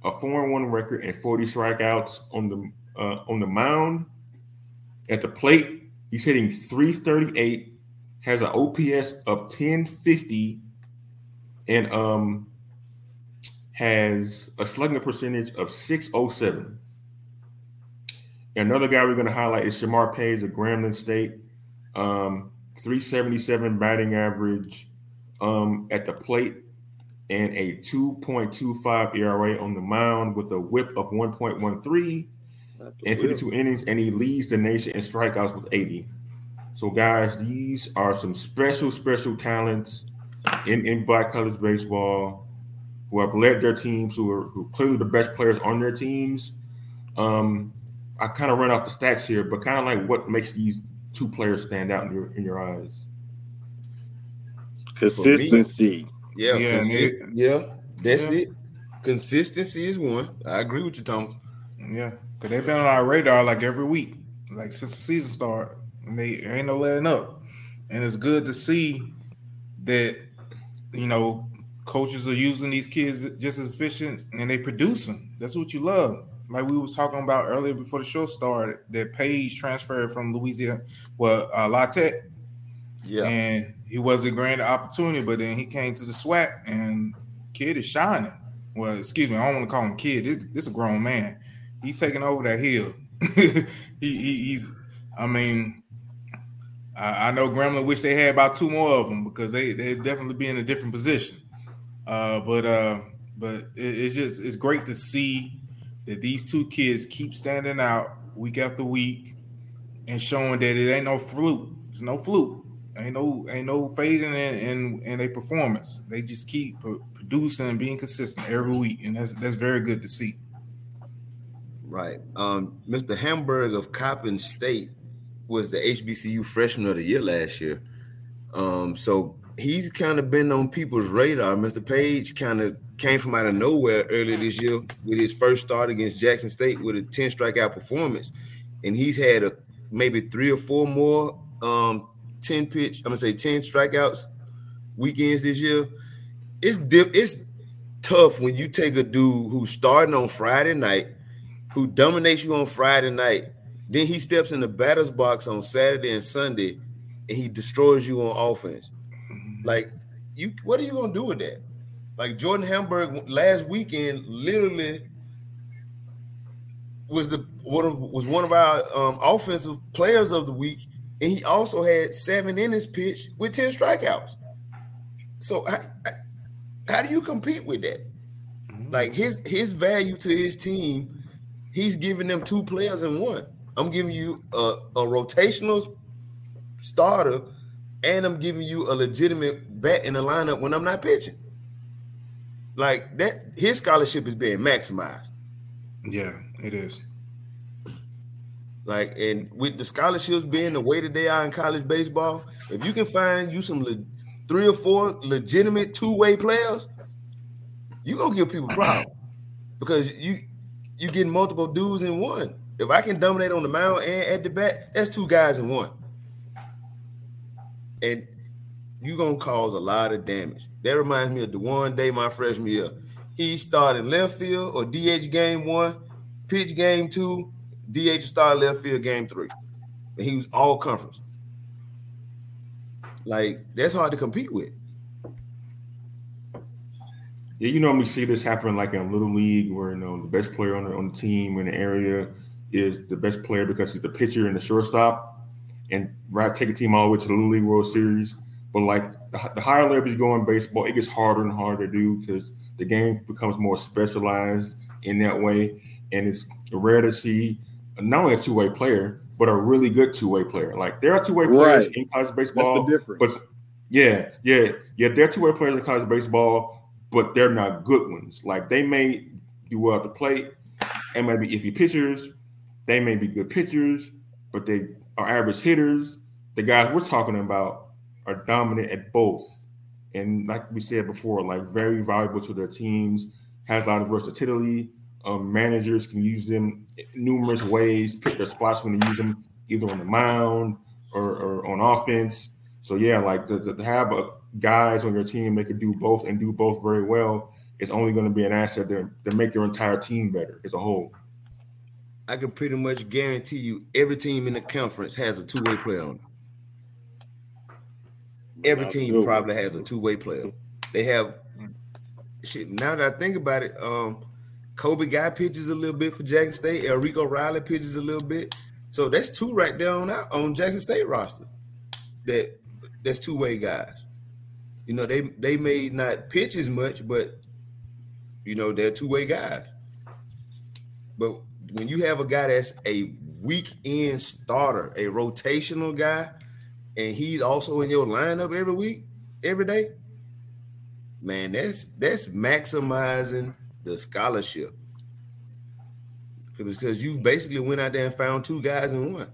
a 4-1 record, and 40 strikeouts on the uh, on the mound. At the plate, he's hitting 338, has an OPS of 1050, and um, has a slugging percentage of 607. Another guy we're going to highlight is Shamar Page of Grambling State. Um, 377 batting average um, at the plate and a 2.25 ERA on the mound with a whip of 1.13 and 52 whip. innings, and he leads the nation in strikeouts with 80. So, guys, these are some special, special talents in, in black college baseball who have led their teams, who are, who are clearly the best players on their teams. Um, I kind of run off the stats here, but kind of like what makes these two players stand out in your in your eyes? Consistency. Yeah, yeah, consist- yeah that's yeah. it. Consistency is one. I agree with you, Thomas. Yeah, because they've been on our radar like every week, like since the season started, and they ain't no letting up. And it's good to see that you know coaches are using these kids just as efficient and they produce them. That's what you love like we was talking about earlier before the show started, that Page transferred from Louisiana, well, uh, La Tech. Yeah. And he wasn't granted opportunity, but then he came to the SWAC and kid is shining. Well, excuse me, I don't want to call him kid. This, this is a grown man. He's taking over that hill. he, he, he's, I mean, I, I know Grambling wish they had about two more of them because they they definitely be in a different position. Uh, but uh, but it, it's just it's great to see that these two kids keep standing out week after week and showing that it ain't no fluke. It's no fluke. Ain't no ain't no fading in in, in a performance. They just keep producing and being consistent every week, and that's that's very good to see. Right. Um, Mr. Hamburg of Coppin State was the HBCU freshman of the year last year. Um, so he's kind of been on people's radar. Mr. Page kind of came from out of nowhere earlier this year with his first start against Jackson State with a 10 strikeout performance. And he's had a maybe three or four more um 10 pitch, I'm gonna say 10 strikeouts weekends this year. It's dip, it's tough when you take a dude who's starting on Friday night, who dominates you on Friday night, then he steps in the batter's box on Saturday and Sunday, and he destroys you on offense. Like, you what are you gonna do with that? Like Jordan Hamburg last weekend, literally was the one of was one of our um, offensive players of the week, and he also had seven innings pitched with ten strikeouts. So how, how do you compete with that? Like his his value to his team, he's giving them two players in one. I'm giving you a, a rotational starter, and I'm giving you a legitimate bat in the lineup when I'm not pitching. Like that, his scholarship is being maximized. Yeah, it is. Like, and with the scholarships being the way that they are in college baseball, if you can find you some le- three or four legitimate two-way players, you gonna give people problems because you you getting multiple dudes in one. If I can dominate on the mound and at the bat, that's two guys in one, and you're gonna cause a lot of damage. That reminds me of the one day my freshman year. He started left field or DH game one, pitch game two, DH started left field game three. And he was all conference. Like that's hard to compete with. Yeah, you normally see this happen like in little league where you know the best player on the on the team in the area is the best player because he's the pitcher and the shortstop, and right take a team all the way to the Little League World Series. But like the, the higher level you go in baseball, it gets harder and harder to do because the game becomes more specialized in that way, and it's rare to see not only a two way player but a really good two way player. Like there are two way players Right. in college baseball, That's the difference. but yeah, yeah, yeah, they're two way players in college baseball, but they're not good ones. Like they may do well at the plate, and maybe if iffy pitchers. They may be good pitchers, but they are average hitters. The guys we're talking about are dominant at both, and like we said before, like very valuable to their teams. Has a lot of versatility. Um, managers can use them numerous ways, pick their spots when to use them, either on the mound or, or on offense. So yeah, like to, to have a, guys on your team that can do both and do both very well is only going to be an asset to, to make your entire team better as a whole. I can pretty much guarantee you every team in the conference has a two-way player on it. Every team probably has a two-way player. They have shit. Now that I think about it, um, Kobe Guy pitches a little bit for Jackson State. Enrico Riley pitches a little bit. So that's two right there on out on Jackson State roster. That that's two-way guys. You know, they they may not pitch as much, but you know, they're two-way guys. But when you have a guy that's a weekend starter, a rotational guy, and he's also in your lineup every week, every day, man, that's that's maximizing the scholarship. Because you basically went out there and found two guys in one.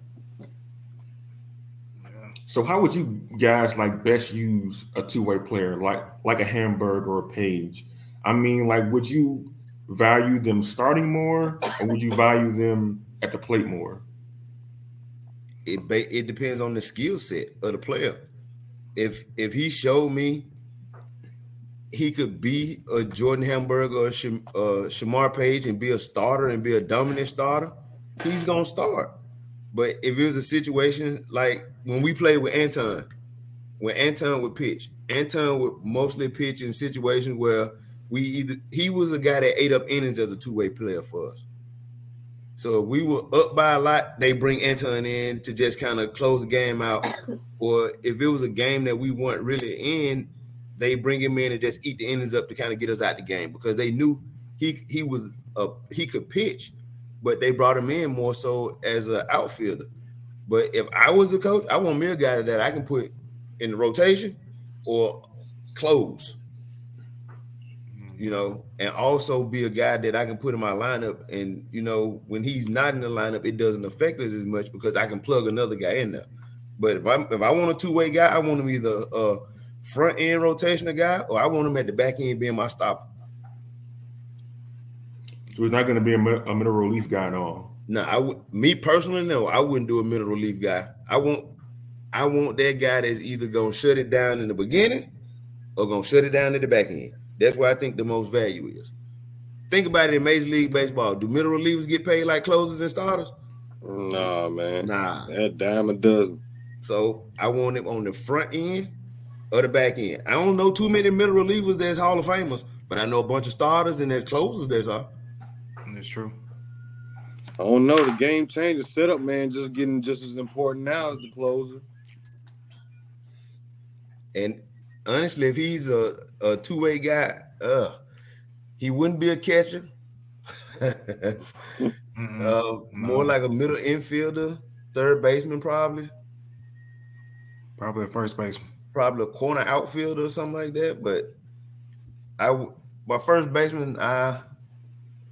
So how would you guys like best use a two-way player like like a Hamburg or a Page? I mean, like would you value them starting more or would you value them at the plate more? It ba- it depends on the skill set of the player. If if he showed me he could be a Jordan Hamburg or a uh, Shamar Page and be a starter and be a dominant starter, he's gonna start. But if it was a situation like when we played with Anton, when Anton would pitch, Anton would mostly pitch in situations where we either he was a guy that ate up innings as a two-way player for us. So if we were up by a lot, they bring Anton in to just kind of close the game out. Or if it was a game that we weren't really in, they bring him in and just eat the innings up to kind of get us out the game because they knew he he was a he could pitch, but they brought him in more so as an outfielder. But if I was the coach, I want me a guy that I can put in the rotation or close. You know, and also be a guy that I can put in my lineup. And you know, when he's not in the lineup, it doesn't affect us as much because I can plug another guy in there. But if I if I want a two way guy, I want him either a front end rotational guy or I want him at the back end being my stopper. So he's not going to be a, a middle relief guy at all. No, I would. Me personally, no, I wouldn't do a middle relief guy. I want, I want that guy that's either gonna shut it down in the beginning or gonna shut it down at the back end. That's where I think the most value is. Think about it in Major League Baseball. Do middle relievers get paid like closers and starters? Nah, man. Nah. That diamond doesn't. So I want him on the front end or the back end. I don't know too many middle relievers that's Hall of Famers, but I know a bunch of starters and there's closers that's are. That's true. I don't know. The game change, the setup, man, just getting just as important now as the closer. And honestly, if he's a, a two way guy, uh, he wouldn't be a catcher. uh, No. More like a middle infielder, third baseman, probably, Probably a first baseman. probably a corner outfielder or something like that. But I, my first baseman, I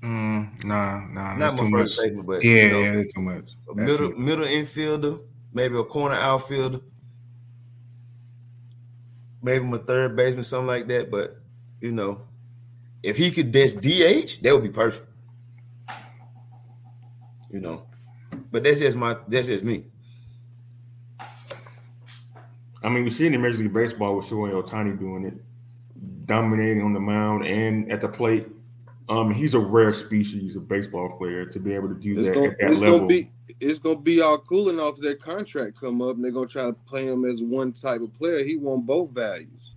Mm, nah, nah, not that's my too much. first baseman, but Yeah, you know, yeah, that's too much. a That's middle it. middle infielder, maybe a corner outfielder, maybe him a third baseman, something like that. But you know, if he could dash DH, that would be perfect. You know, but that's just my that's just me. I mean, we see in the Major League Baseball with Shohei Ohtani doing it, dominating on the mound and at the plate. Um, he's a rare species of baseball player to be able to do It's that gonna, at that it's level. gonna be it's gonna be all cooling off their contract come up, and they're gonna try to play him as one type of player. He won both values.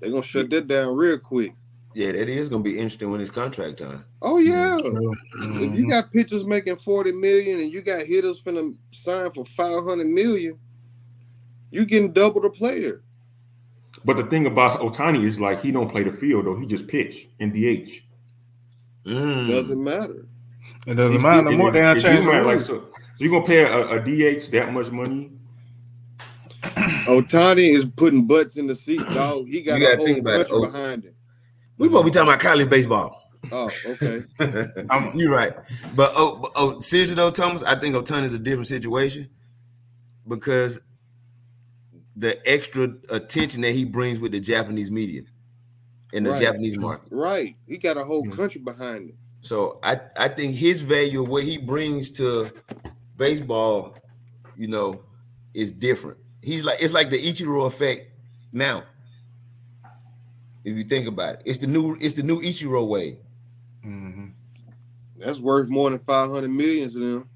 They're gonna shut that down real quick. Yeah, that is gonna be interesting when it's contract time. Oh yeah. True. If you Mhm. got pitchers making 40 million and you got hitters finna sign for 500 million, you getting double the player. But the thing about Ohtani is like he don't play the field though; he just pitch in DH. Mm. Doesn't matter. It doesn't If matter you- no more. if- They if don't you change the like so. So you're gonna pay a, a DH that much money? Ohtani is putting butts in the seat, dog. He got a whole bunch about it. Oh. behind him. We supposed to be talking about college baseball. Oh, okay. You're right, but oh, but, oh, seriously though, Thomas, I think Ohtani is a different situation because the extra attention that he brings with the Japanese media and the Right. Japanese market. right. He got a whole Yeah. country behind him. So I I think his value what he brings to baseball, you know, is different. He's like it's like the Ichiro effect now. If you think about it, it's the new it's the new Ichiro way. Mhm. That's worth more than 500 million to them.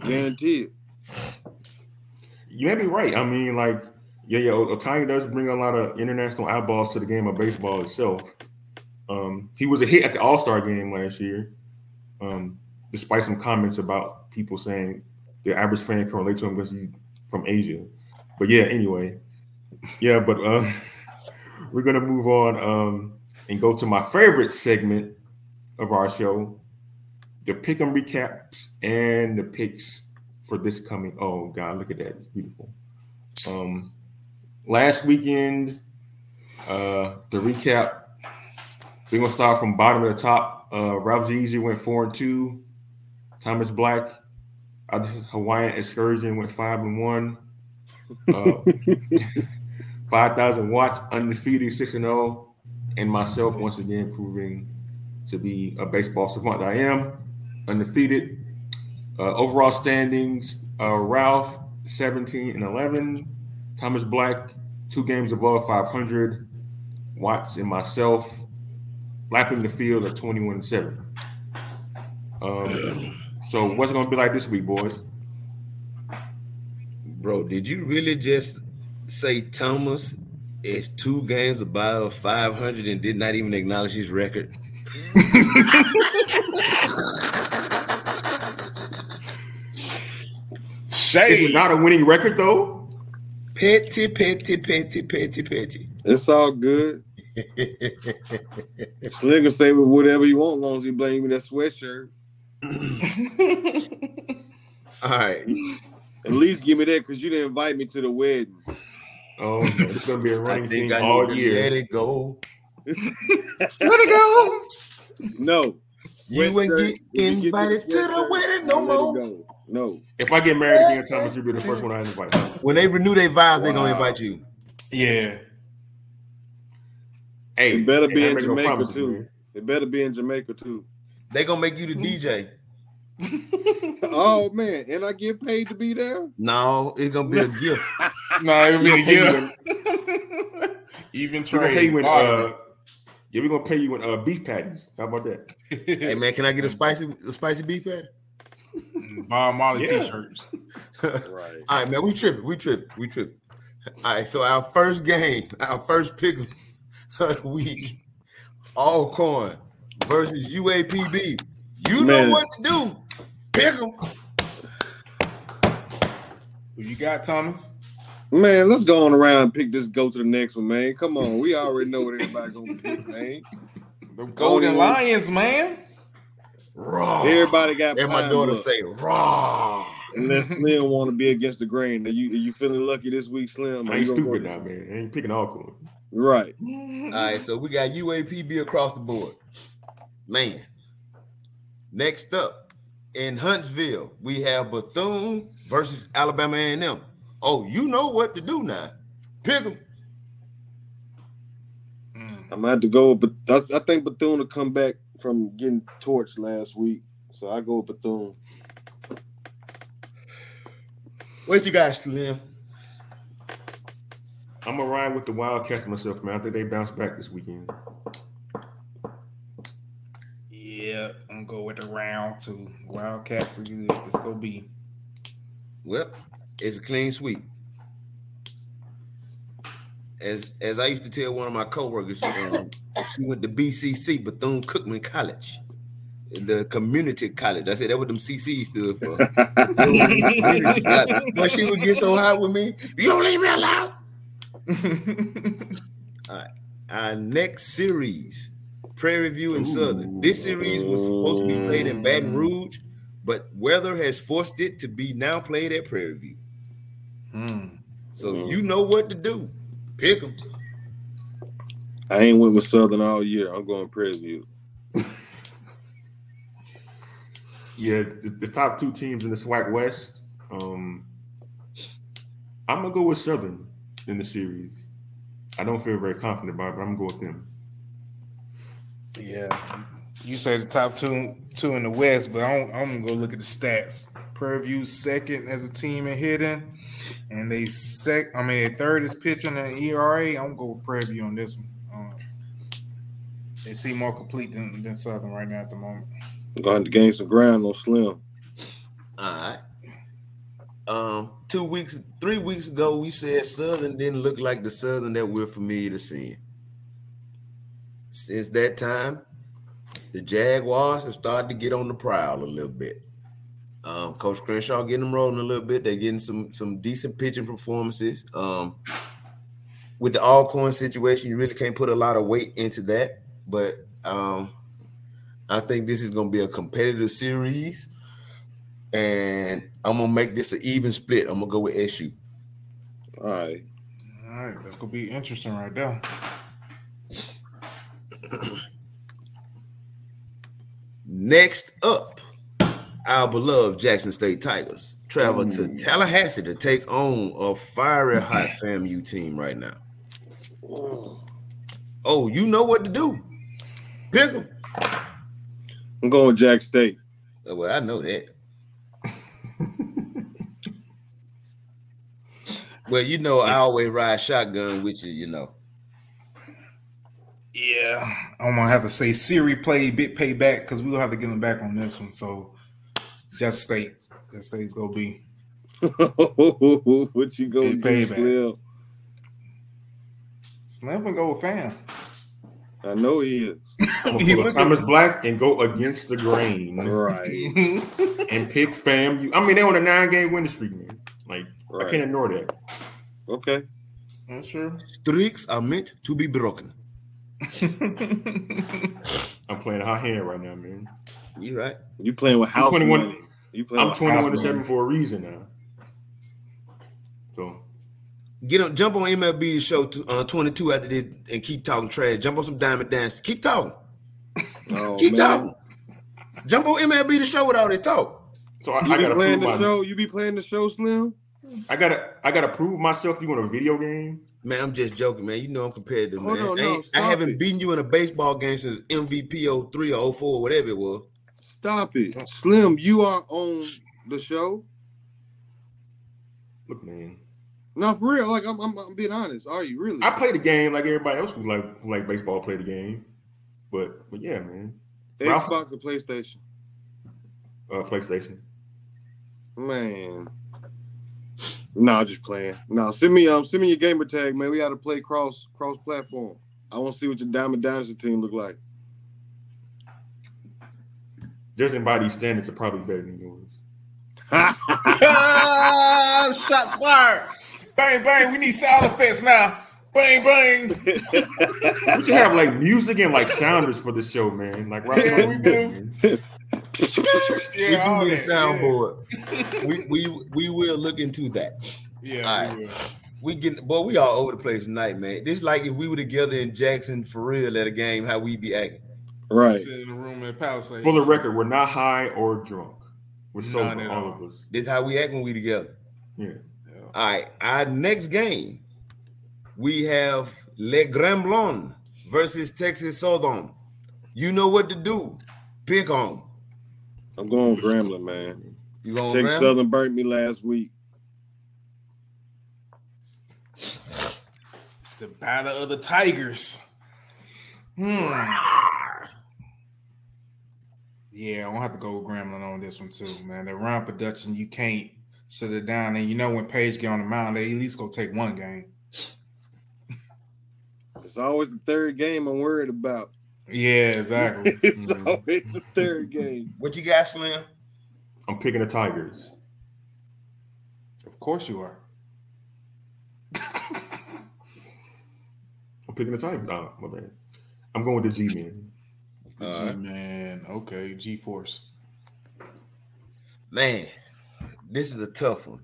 Guaranteed. You may be right. I mean, like, yeah, yeah, Ohtani does bring a lot of international eyeballs to the game of baseball itself. Um, he was a hit at the All Star game last year, um, despite some comments about people saying the average fan can relate to him because he's from Asia. But yeah, anyway, yeah, but uh, we're gonna move on um, and go to my favorite segment of our show, the pick 'em recaps and the picks for this coming. Oh God, look at that! It's beautiful. Um, last weekend, uh, the recap. We're gonna start from bottom to the top. Uh, Ralph Easy went four and two. Thomas Black, uh, Hawaiian Excursion went five and one. Uh, five thousand watts undefeated six and zero, and myself once again proving to be a baseball savant. I am undefeated. Uh, overall standings: uh, Ralph seventeen and eleven, Thomas Black two games above five hundred, Watts and myself lapping the field at twenty one and seven. Um, so what's it gonna be like this week, boys? Bro, did you really just say Thomas is two games above 500 and did not even acknowledge his record? Is it not a winning record though? Petty, petty, petty, petty, petty. It's all good. Slinger say with whatever you want, long as you blame me that sweatshirt. All right. At least give me that because you didn't invite me to the wedding. Oh, it's gonna be a I running think thing I all to year. let it go. Let it go. No. You ain't Sweatshirt, get when you invited to the wedding no more. Go. No. If I get married again, Thomas, you'll be the first one I invite. When they renew their vows, they're gonna invite you. Yeah. Hey, It better be in make no Jamaica promises, too. man. It better be in Jamaica too. They gonna make you the DJ. oh man, and I get paid to be there. No, it's gonna be a gift. No, it'll be a gift. Even We're gonna pay trade. you in uh, yeah, we're gonna pay you in uh beef patties. How about that? hey man, can I get a spicy a spicy beef patty? Bob Marley Yeah. t-shirts. Right. All right, man, we tripping, we tripping, we tripping. All right, so our first game, our first pick of the week, Alcorn versus UAPB. You Man. know what to do. Pick them. Who you got, Thomas? Man, let's go on around and pick this. Go to the next one, man. Come on, we already know what everybody gonna pick, man. The Golden Golden- Lions, man. Raw. Everybody got. And my daughter look. say raw. Unless Slim want to be against the grain. Are you are you feeling lucky this week, Slim? Are I ain't you stupid now, man. I ain't picking Alcorn. Right. All right, so we got UAPB across the board. Man. Next up in Huntsville, we have Bethune versus Alabama A&M. Oh, you know what to do now. Pick them. Mm. I'm gonna have to go, but that's, I think Bethune will come back from getting torched last week, so I go with Bethune. What you guys, Slim? I'm gonna ride with the Wildcats myself, man. I think they bounce back this weekend. Yeah, I'm gonna go with the round two. Wildcats are good. It's gonna be. Well, it's a clean sweep. As as I used to tell one of my coworkers, um, she went to BCC, Bethune Cookman College, the community college. I said that what them CC stood for. But she would get so hot with me. You don't leave me alone. All right, our next series, Prairie View and Southern. This series was supposed to be played in Baton Rouge, but weather has forced it to be now played at Prairie View. Hmm. So Mhm. you know what to do. Pick them. I ain't went with Southern all year. I'm going Prairie View. Yeah, the, the top two teams in the SWAC West. Um, I'm gonna go with Southern in the series. I don't feel very confident about it, but I'm gonna go with them. Yeah, you say the top two two in the West, but I'm, I'm gonna go look at the stats. Prairie View second as a team in hitting, and they sec. I mean, their third is pitching and ERA. I'm gonna go with Prairie View on this one. Um, they seem more complete than, than Southern right now at the moment. I'm going to gain some ground on Slim. All right. Um, two weeks, three weeks ago, we said Southern didn't look like the Southern that we're familiar to seeing. Since that time, the Jaguars have started to get on the prowl a little bit. Um, Coach Crenshaw getting them rolling a little bit. They're getting some some decent pitching performances. Um, with the Alcorn situation, you really can't put a lot of weight into that. But um, I think this is going to be a competitive series, and I'm gonna make this an even split. I'm gonna go with SU. All right. All right, that's gonna be interesting right there. Next up, our beloved Jackson State Tigers travel to mm. Tallahassee to take on a fiery hot FAMU team right now. Mm. Oh, you know what to do. Pick them. I'm going Jack State. Uh, well, I know that. well, you know, I always ride shotgun with you, you know. Yeah, I'm gonna have to say Siri play bit payback because we will have to get them back on this one. So, just state, just state's gonna be. what you going to Hey, do, payback. Slim? Slim can go with fam. I know he is. I'm He gonna look Thomas Black and go against the grain Right. and pick FAMU. I mean, they on a nine game winning streak, man. Like I can't ignore that. Okay. That's true. Streaks are meant to be broken. I'm playing hot hand right now, man. You right. You playing with house 21 money. You playing I'm with 21 house to seven money. for a reason now. So Get on, jump on MLB to show to, uh, 22 after this and keep talking trash. Jump on some Diamond Dynasty. Keep talking. Oh, keep man. talking. Jump on MLB the show with all this talk. So I, You I gotta playing the my, show? You be playing the show, Slim? I gotta I gotta prove myself you in a video game. Man, I'm just joking, man. You know I'm competitive, Hold man. on, I, no, ain't- I haven't it. beaten you in a baseball game since MVP 03 or 04, whatever it was. Stop it. Slim, you are on the show. Look, man. No, for real. Like I'm, I'm, I'm being honest. Are you really? I play the game like everybody else who like who like baseball play the game. But but yeah, man. Ralph- Xbox or PlayStation? Uh PlayStation. Man. Nah, just playing. No, send me um send me your gamer tag, man. We gotta play cross cross platform. I want to see what your Diamond Dynasty team look like. Judging by these standards are probably better than yours. Shots fired. Bang, bang. We need sound effects now. Bang, bang. We should have like music and like sounders for the show, man. Like right Yeah, we do. do. Yeah, we do need a that, soundboard. we, we we will look into that. Yeah, All yeah right. we will. We get boy, we all over the place tonight, man. This like if we were together in Jackson for real at a game, how we'd be acting. Right. Sit in the room in Palisades. For the record, we're not high or drunk. We're sober, all all. of us. This is how we act when we together. Yeah. All right, our next game, we have Grambling versus Texas Southern. You know what to do. Pick on. I'm going Grambling, man. You going Texas Graham? Southern burnt me last week. It's the battle of the Tigers. Hmm. Yeah, I'm gonna have to go with Grambling on this one too, man. The run production, you can't shut it down. And you know when Page get on the mound, they at least go take one game. It's always the third game I'm worried about. Yeah, exactly. it's Mhm. always the third game. What you got, Slim? I'm picking the Tigers. Of course you are. I'm picking the Tigers. Oh, my bad. I'm going with the G men. All G right. Uh, man, okay, G Force. Man, this is a tough one.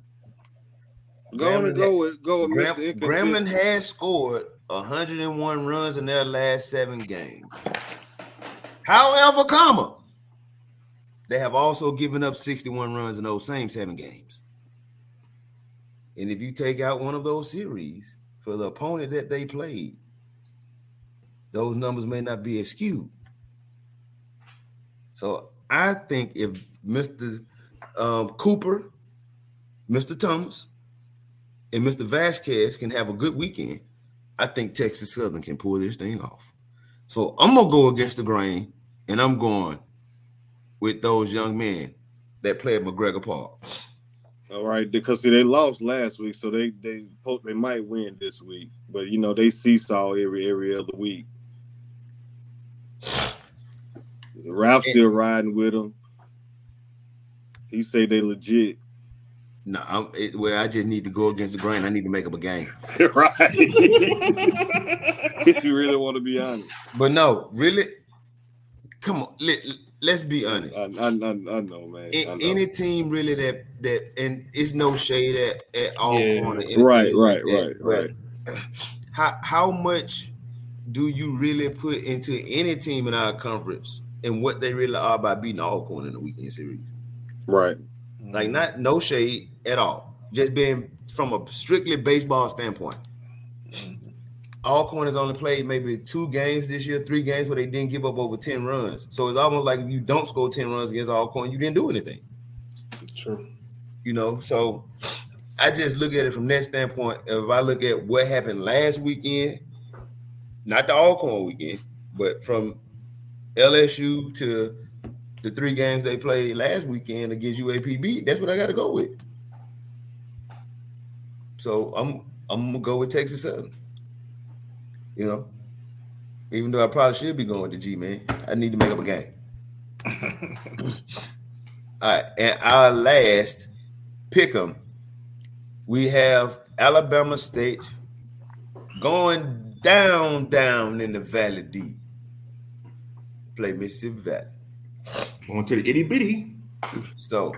Go on Grambling and go with go with Gram- Mr. Grambling has scored 101 runs in their last seven games. However, comma, they have also given up 61 runs in those same seven games. And if you take out one of those series for the opponent that they played, those numbers may not be as skewed. So I think if Mr. Um, Cooper, Mr. Thomas, and Mr. Vasquez can have a good weekend, I think Texas Southern can pull this thing off. So I'm gonna go against the grain, and I'm going with those young men that play at MacGregor Park. All right, because see, they lost last week, so they they they might win this week. But you know they seesaw every every other week. Ralph still riding with them. He say they legit. No, I'm, it, well, I just need to go against the grain. I need to make up a game. right. if you really want to be honest, But no, really, come on. Let, let's be honest. I, I, I, I know, man. I A- know. any team really that that and it's no shade at, at all Yeah. corner, anything Right, like right, that, right, but How how much do you really put into any team in our conference and what they really are by beating Alcorn in the weekend series? right. Like not no shade at all. Just being from a strictly baseball standpoint. Alcorn has only played maybe two games this year, three games where they didn't give up over 10 runs. So it's almost like if you don't score 10 runs against Alcorn, you didn't do anything. True. You know, so I just look at it from that standpoint. If I look at what happened last weekend, not the Alcorn weekend, but from LSU to the three games they played last weekend against UAPB, that's what I got to go with. So I'm I'm gonna go with Texas Southern. You know, even though I probably should be going to G man, I need to make up a game. All right, and our last pick 'em, we have Alabama State going down, down in the Valley Deep. Play Mississippi Valley. Going to the Itta Bena. So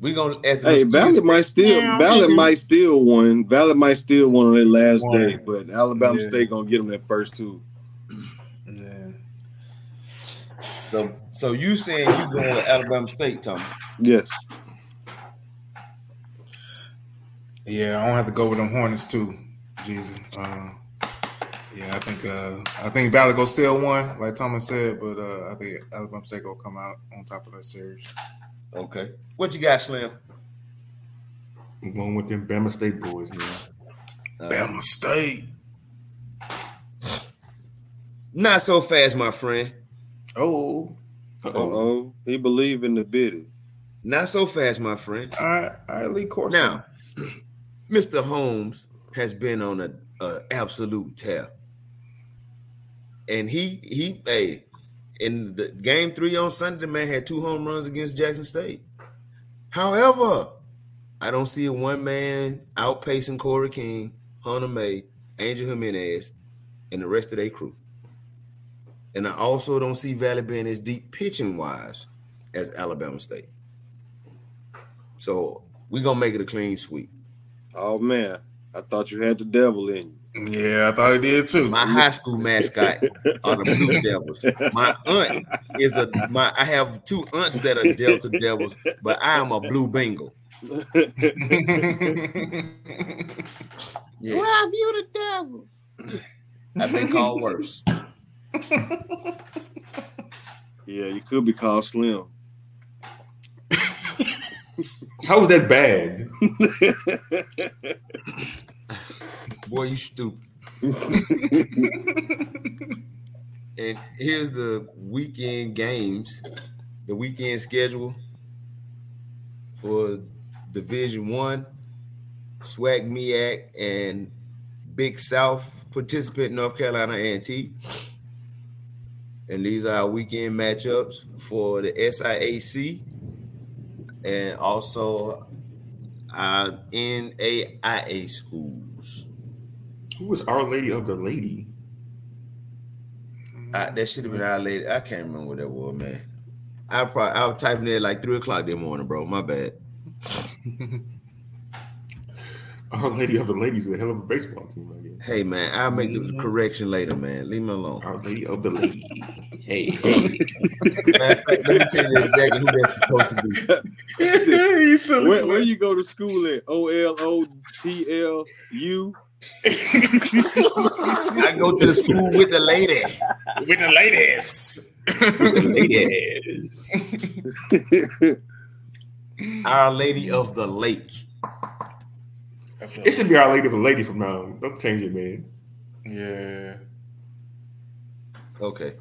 we're gonna ask the Hey, mosquitoes- Ballard might still Yeah, Ballard maybe. might still one. Ballard might still one on their last One. day, but Alabama Yeah. State gonna get them that first two. Yeah. So, so you saying you going to Alabama State, Tom? Yes. Yeah, I don't have to go with them Hornets too, Jesus. Uh, yeah, I think uh, I think Valley go still one, like Thomas said, but uh, I think Alabama State will come out on top of that series. Okay. What you got, Slim? I'm going with them Bama State boys, man. Uh, Bama State. Not so fast, my friend. Oh, Uh Uh-oh. oh. He believe in the biddy. Not so fast, my friend. all right, all right, Lee Corso. Now, Mr. Holmes has been on a, a absolute tear. And he he hey in the game three on Sunday, the man had two home runs against Jackson State. However, I don't see a one man outpacing Corey King, Hunter May, Angel Jimenez, and the rest of their crew. And I also don't see Valley being as deep pitching wise as Alabama State. So we're gonna make it a clean sweep. Oh man, I thought you had the devil in you. Yeah, I thought he did too. My high school mascot are the Blue Devils. My aunt is a my. I have two aunts that are Delta Devils, but I am a Blue Bengal. Yeah, Rob, you the devil. I've been called worse. Yeah, you could be called Slim. How was that bad? Boy, you stupid. And here's the weekend games, the weekend schedule for Division One. SWAC MEAC and Big South participant North Carolina A&T. And these are our weekend matchups for the SIAC and also our NAIA schools. Who was Our Lady of the Lady? I, that should have been our lady. I can't remember what that was, man. I probably I was typing it at like three o'clock that morning, bro. My bad. Our Lady of the Ladies is a hell of a baseball team, I guess. Hey man, I'll make the mm-hmm. correction later, man. Leave me alone. Our Lady of the Lady. Hey, hey. Matter of fact, let me tell you exactly who that's supposed to be. you Where, Slim. where you go to school at? O L O T L U. I go to the school with the lady. with the ladies. with the ladies. Our Lady of the Lake. It should be Our Lady of the Lady from now on. Don't change it, man. Yeah. Okay.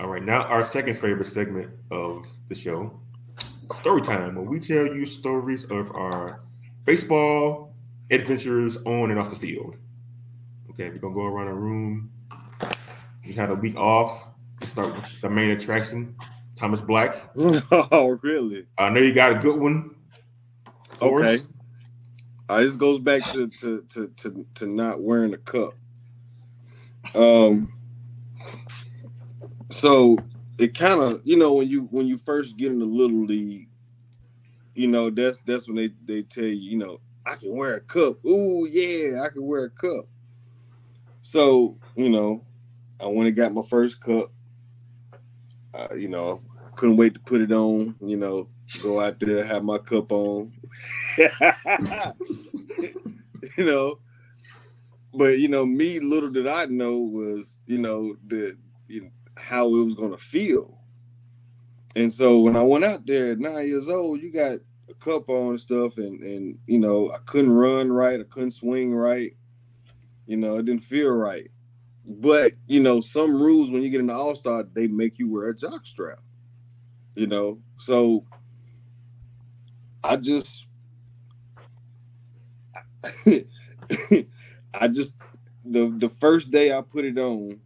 All right, now our second favorite segment of the show, story time, where we tell you stories of our baseball adventures on and off the field. Okay, we're gonna go around the room. We had a week off. Let's start with the main attraction, Thomas Black. oh, really? I know you got a good one. Okay. Uh, this goes back to, to to to to not wearing a cup. Um. So it kind of you know when you when you first get in the little league, you know that's that's when they they tell you you know I can wear a cup. Ooh yeah, I can wear a cup. So you know, I went and got my first cup. Uh, you know, I couldn't wait to put it on. You know, go out there have my cup on. you know, but you know, me little did I know was you know the you know, how it was gonna feel. And so when I went out there at nine years old, you got a cup on and stuff, and and you know I couldn't run right, I couldn't swing right. You know, it didn't feel right. But you know, some rules when you get into All Star, they make you wear a jock strap. You know, so I just I just the the first day I put it on,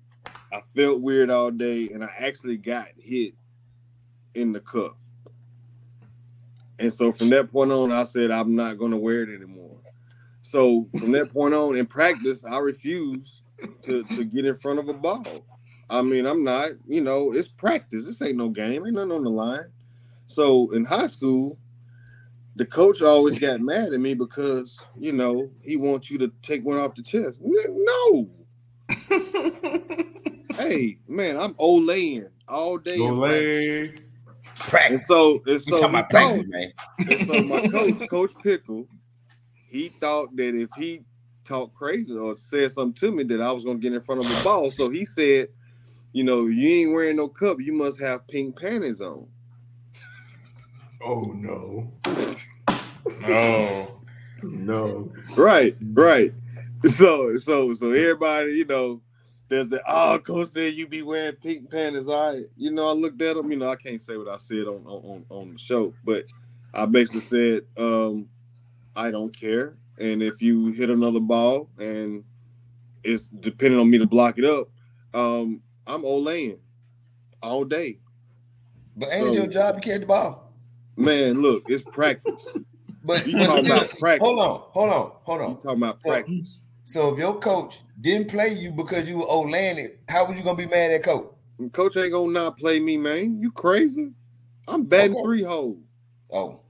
I felt weird all day, and I actually got hit in the cup. And so from that point on, I said I'm not going to wear it anymore. So from that point on, in practice, I refuse to to get in front of a ball. I mean, I'm not. You know, it's practice. This ain't no game. Ain't nothing on the line. So in high school, the coach always got mad at me because you know he wants you to take one off the chest. No. Hey man, I'm olaying all day. Olay. Practice. And so, and so, talking about practice, thought- man. and so my coach, Coach Pickle, he thought that if he talked crazy or said something to me, that I was gonna get in front of the ball. So he said, you know, you ain't wearing no cup, you must have pink panties on. Oh no, No. no. Right, right. So, so, so everybody, you know, there's the oh, coach said you be wearing pink panties. I, you know, I looked at him. You know, I can't say what I said on on on the show, but I basically said, um, I don't care, and if you hit another ball and it's depending on me to block it up, um, I'm olaying all day. But ain't it So- your job to catch the ball? Man, look, it's practice. But, You talking about practice? hold on, hold on, hold on. You talking about practice? So if your coach didn't play you because you were old landed, how was you gonna be mad at coach? Coach ain't gonna not play me, man. You crazy? I'm batting Okay. three holes. Oh,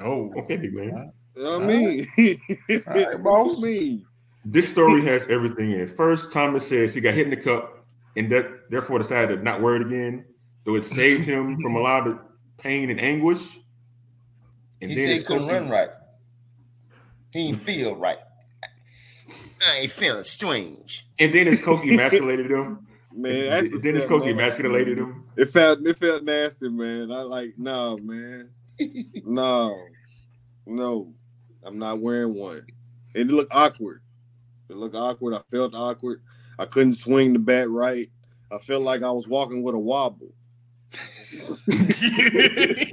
Oh. Okay, big man. You know what I All mean? All right, what boss. you mean? This story has everything in it. First, Thomas says he got hit in the cup and that therefore decided to not wear it again. So it saved him from a lot of pain and anguish. And he then said he couldn't run right. He didn't feel right. I ain't feeling strange. And then his coach emasculated him. Man, And that's then his coach that, emasculated him. It felt it felt nasty, man. I like no, man. No, no, I'm not wearing one. It looked awkward. It looked awkward. I felt awkward. I couldn't swing the bat right. I felt like I was walking with a wobble.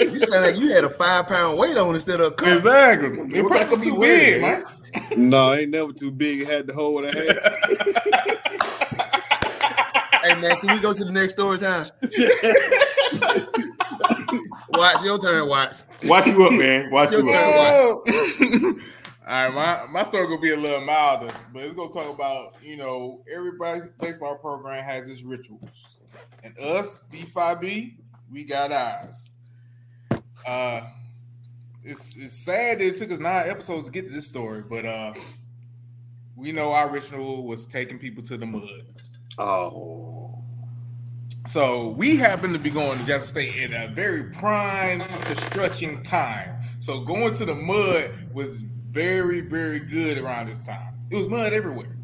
You sound like you had a five pound weight on instead of a cup. Exactly. It What probably cup you too wearing, big, man. No, I ain't never too big. It had to hold what I had. Hey man, can we go to the next story time? Watch your turn, Watch. Watch you up, man. Watch you Your up. turn. Oh. All right, my, my story gonna be a little milder, but it's gonna talk about you know everybody's baseball program has its rituals, and us B5B we got ours. Uh, it's it's sad that it took us nine episodes to get to this story, but uh, we know our ritual was taking people to the mud. Oh, So we happen to be going to Jackson State in a very prime construction time. So going to the mud was very, very good around this time. It was mud everywhere.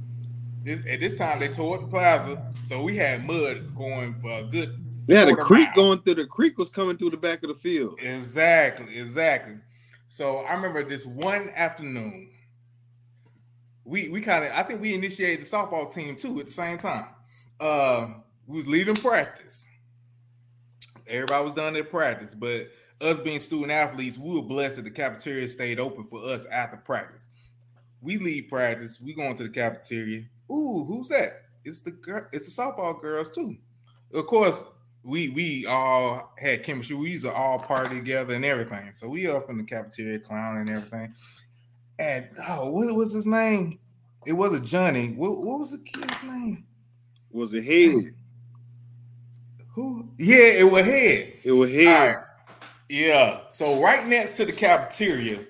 This, at this time, they tore up the plaza, so we had mud going for a good. yeah. The creek mile. going through the creek was coming through the back of the field. Exactly, exactly. So I remember this one afternoon. We we kind of I think we initiated the softball team too at the same time. Uh, we was leaving practice. Everybody was done their practice, but us being student athletes, we were blessed that the cafeteria stayed open for us after practice. We leave practice, we go into the cafeteria. Ooh, who's that? It's the girl, it's the softball girls too. Of course, we we all had chemistry. We used to all party together and everything. So we up in the cafeteria clown and everything. And oh, what was his name? It wasn't Johnny. What, what was the kid's name? Was it head? Who? Yeah, it was head. It was head. right. Yeah. So right next to the cafeteria,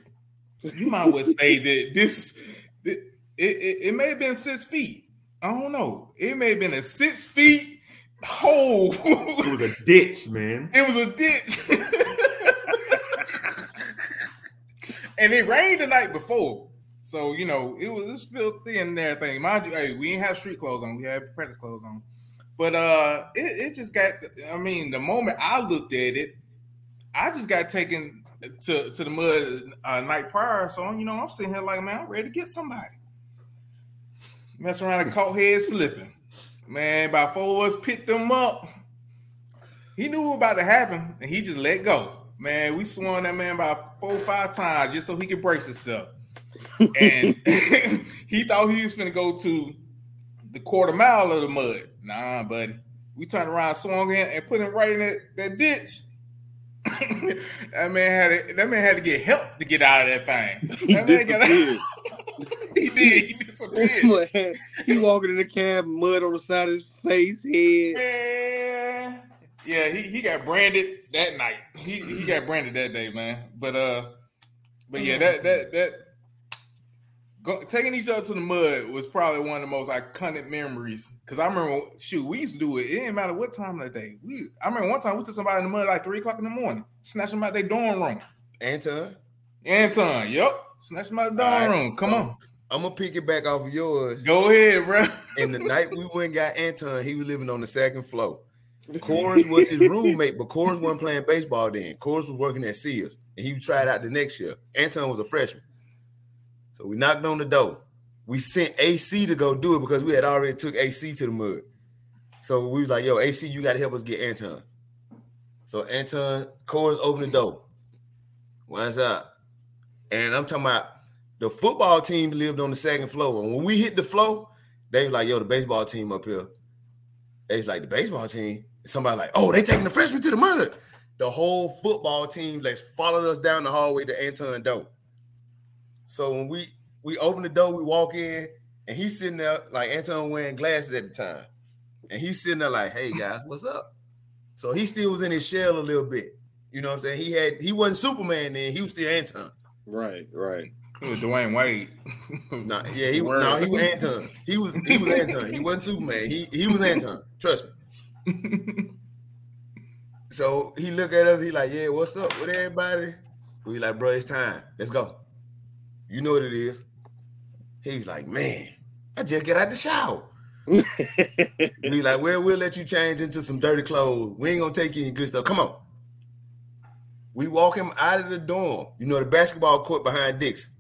you might well say that this it, it, it may have been six feet. I don't know. It may have been a six feet hole. It was a ditch, man. It was a ditch. and it rained the night before. So, you know, it was, it was filthy and everything. Mind you, hey, we didn't have street clothes on. We had practice clothes on. But uh it, it just got I mean, the moment I looked at it, I just got taken to, to the mud uh, night prior. So, you know, I'm sitting here like, man, I'm ready to get somebody. Mess around and caught head slipping. Man, about four of us picked them up. He knew what about to happen, and he just let go. Man, we swung that man about four or five times just so he could brace himself. And he thought he was gonna go to the quarter mile of the mud. Nah, buddy. We turned around, swung in, and put him right in that, that ditch. that man had to, that man had to get help to get out of that thing. He That man got disappeared. he did. He disappeared. He walking in the cab, mud on the side of his face, head. Man. Yeah, he, he got branded that night. He he got branded that day, man. But uh, but yeah, that that that go, taking each other to the mud was probably one of the most iconic memories. Cause I remember, shoot, we used to do it. It didn't matter what time of the day. We I remember one time we took somebody in the mud like three o'clock in the morning, snatch them out their dorm room. Anton, Anton, yep, snatch them out the dorm All right. room. Come on, I'm gonna pick it back off of yours. go ahead, bro. And the night we went and got Anton, he was living on the second floor. Cores was his roommate, but Cores wasn't playing baseball then. Cores was working at Sears, and he tried out the next year. Anton was a freshman. So we knocked on the door. We sent AC to go do it because we had already took AC to the mud. So we was like, yo, AC, you got to help us get Anton. So Anton, Cores opened the door. What's up? And I'm talking about the football team lived on the second floor. And when we hit the floor, they was like, yo, the baseball team up here. They was like, the baseball team. Somebody like, oh, they taking the freshmen to the mud. The whole football team like followed us down the hallway to Anton door. So when we we open the door, we walk in, and he's sitting there like Anton wearing glasses at the time, and he's sitting there like, hey guys, what's up? So he still was in his shell a little bit. You know what I'm saying? He had he wasn't Superman then. He was still Anton. Right, right. It was Dwyane Wade. No, yeah, he was no, he was Anton. He was he was Anton. He wasn't Superman. He he was Anton. Trust me. So he look at us. He like, yeah, what's up with everybody? We like, bro, it's time. Let's go. You know what it is. He's like, man, I just get out the shower. We like, well, we'll let you change into some dirty clothes. We ain't gonna take you any good stuff. Come on. We walk him out of the dorm. You know the basketball court behind Dixon.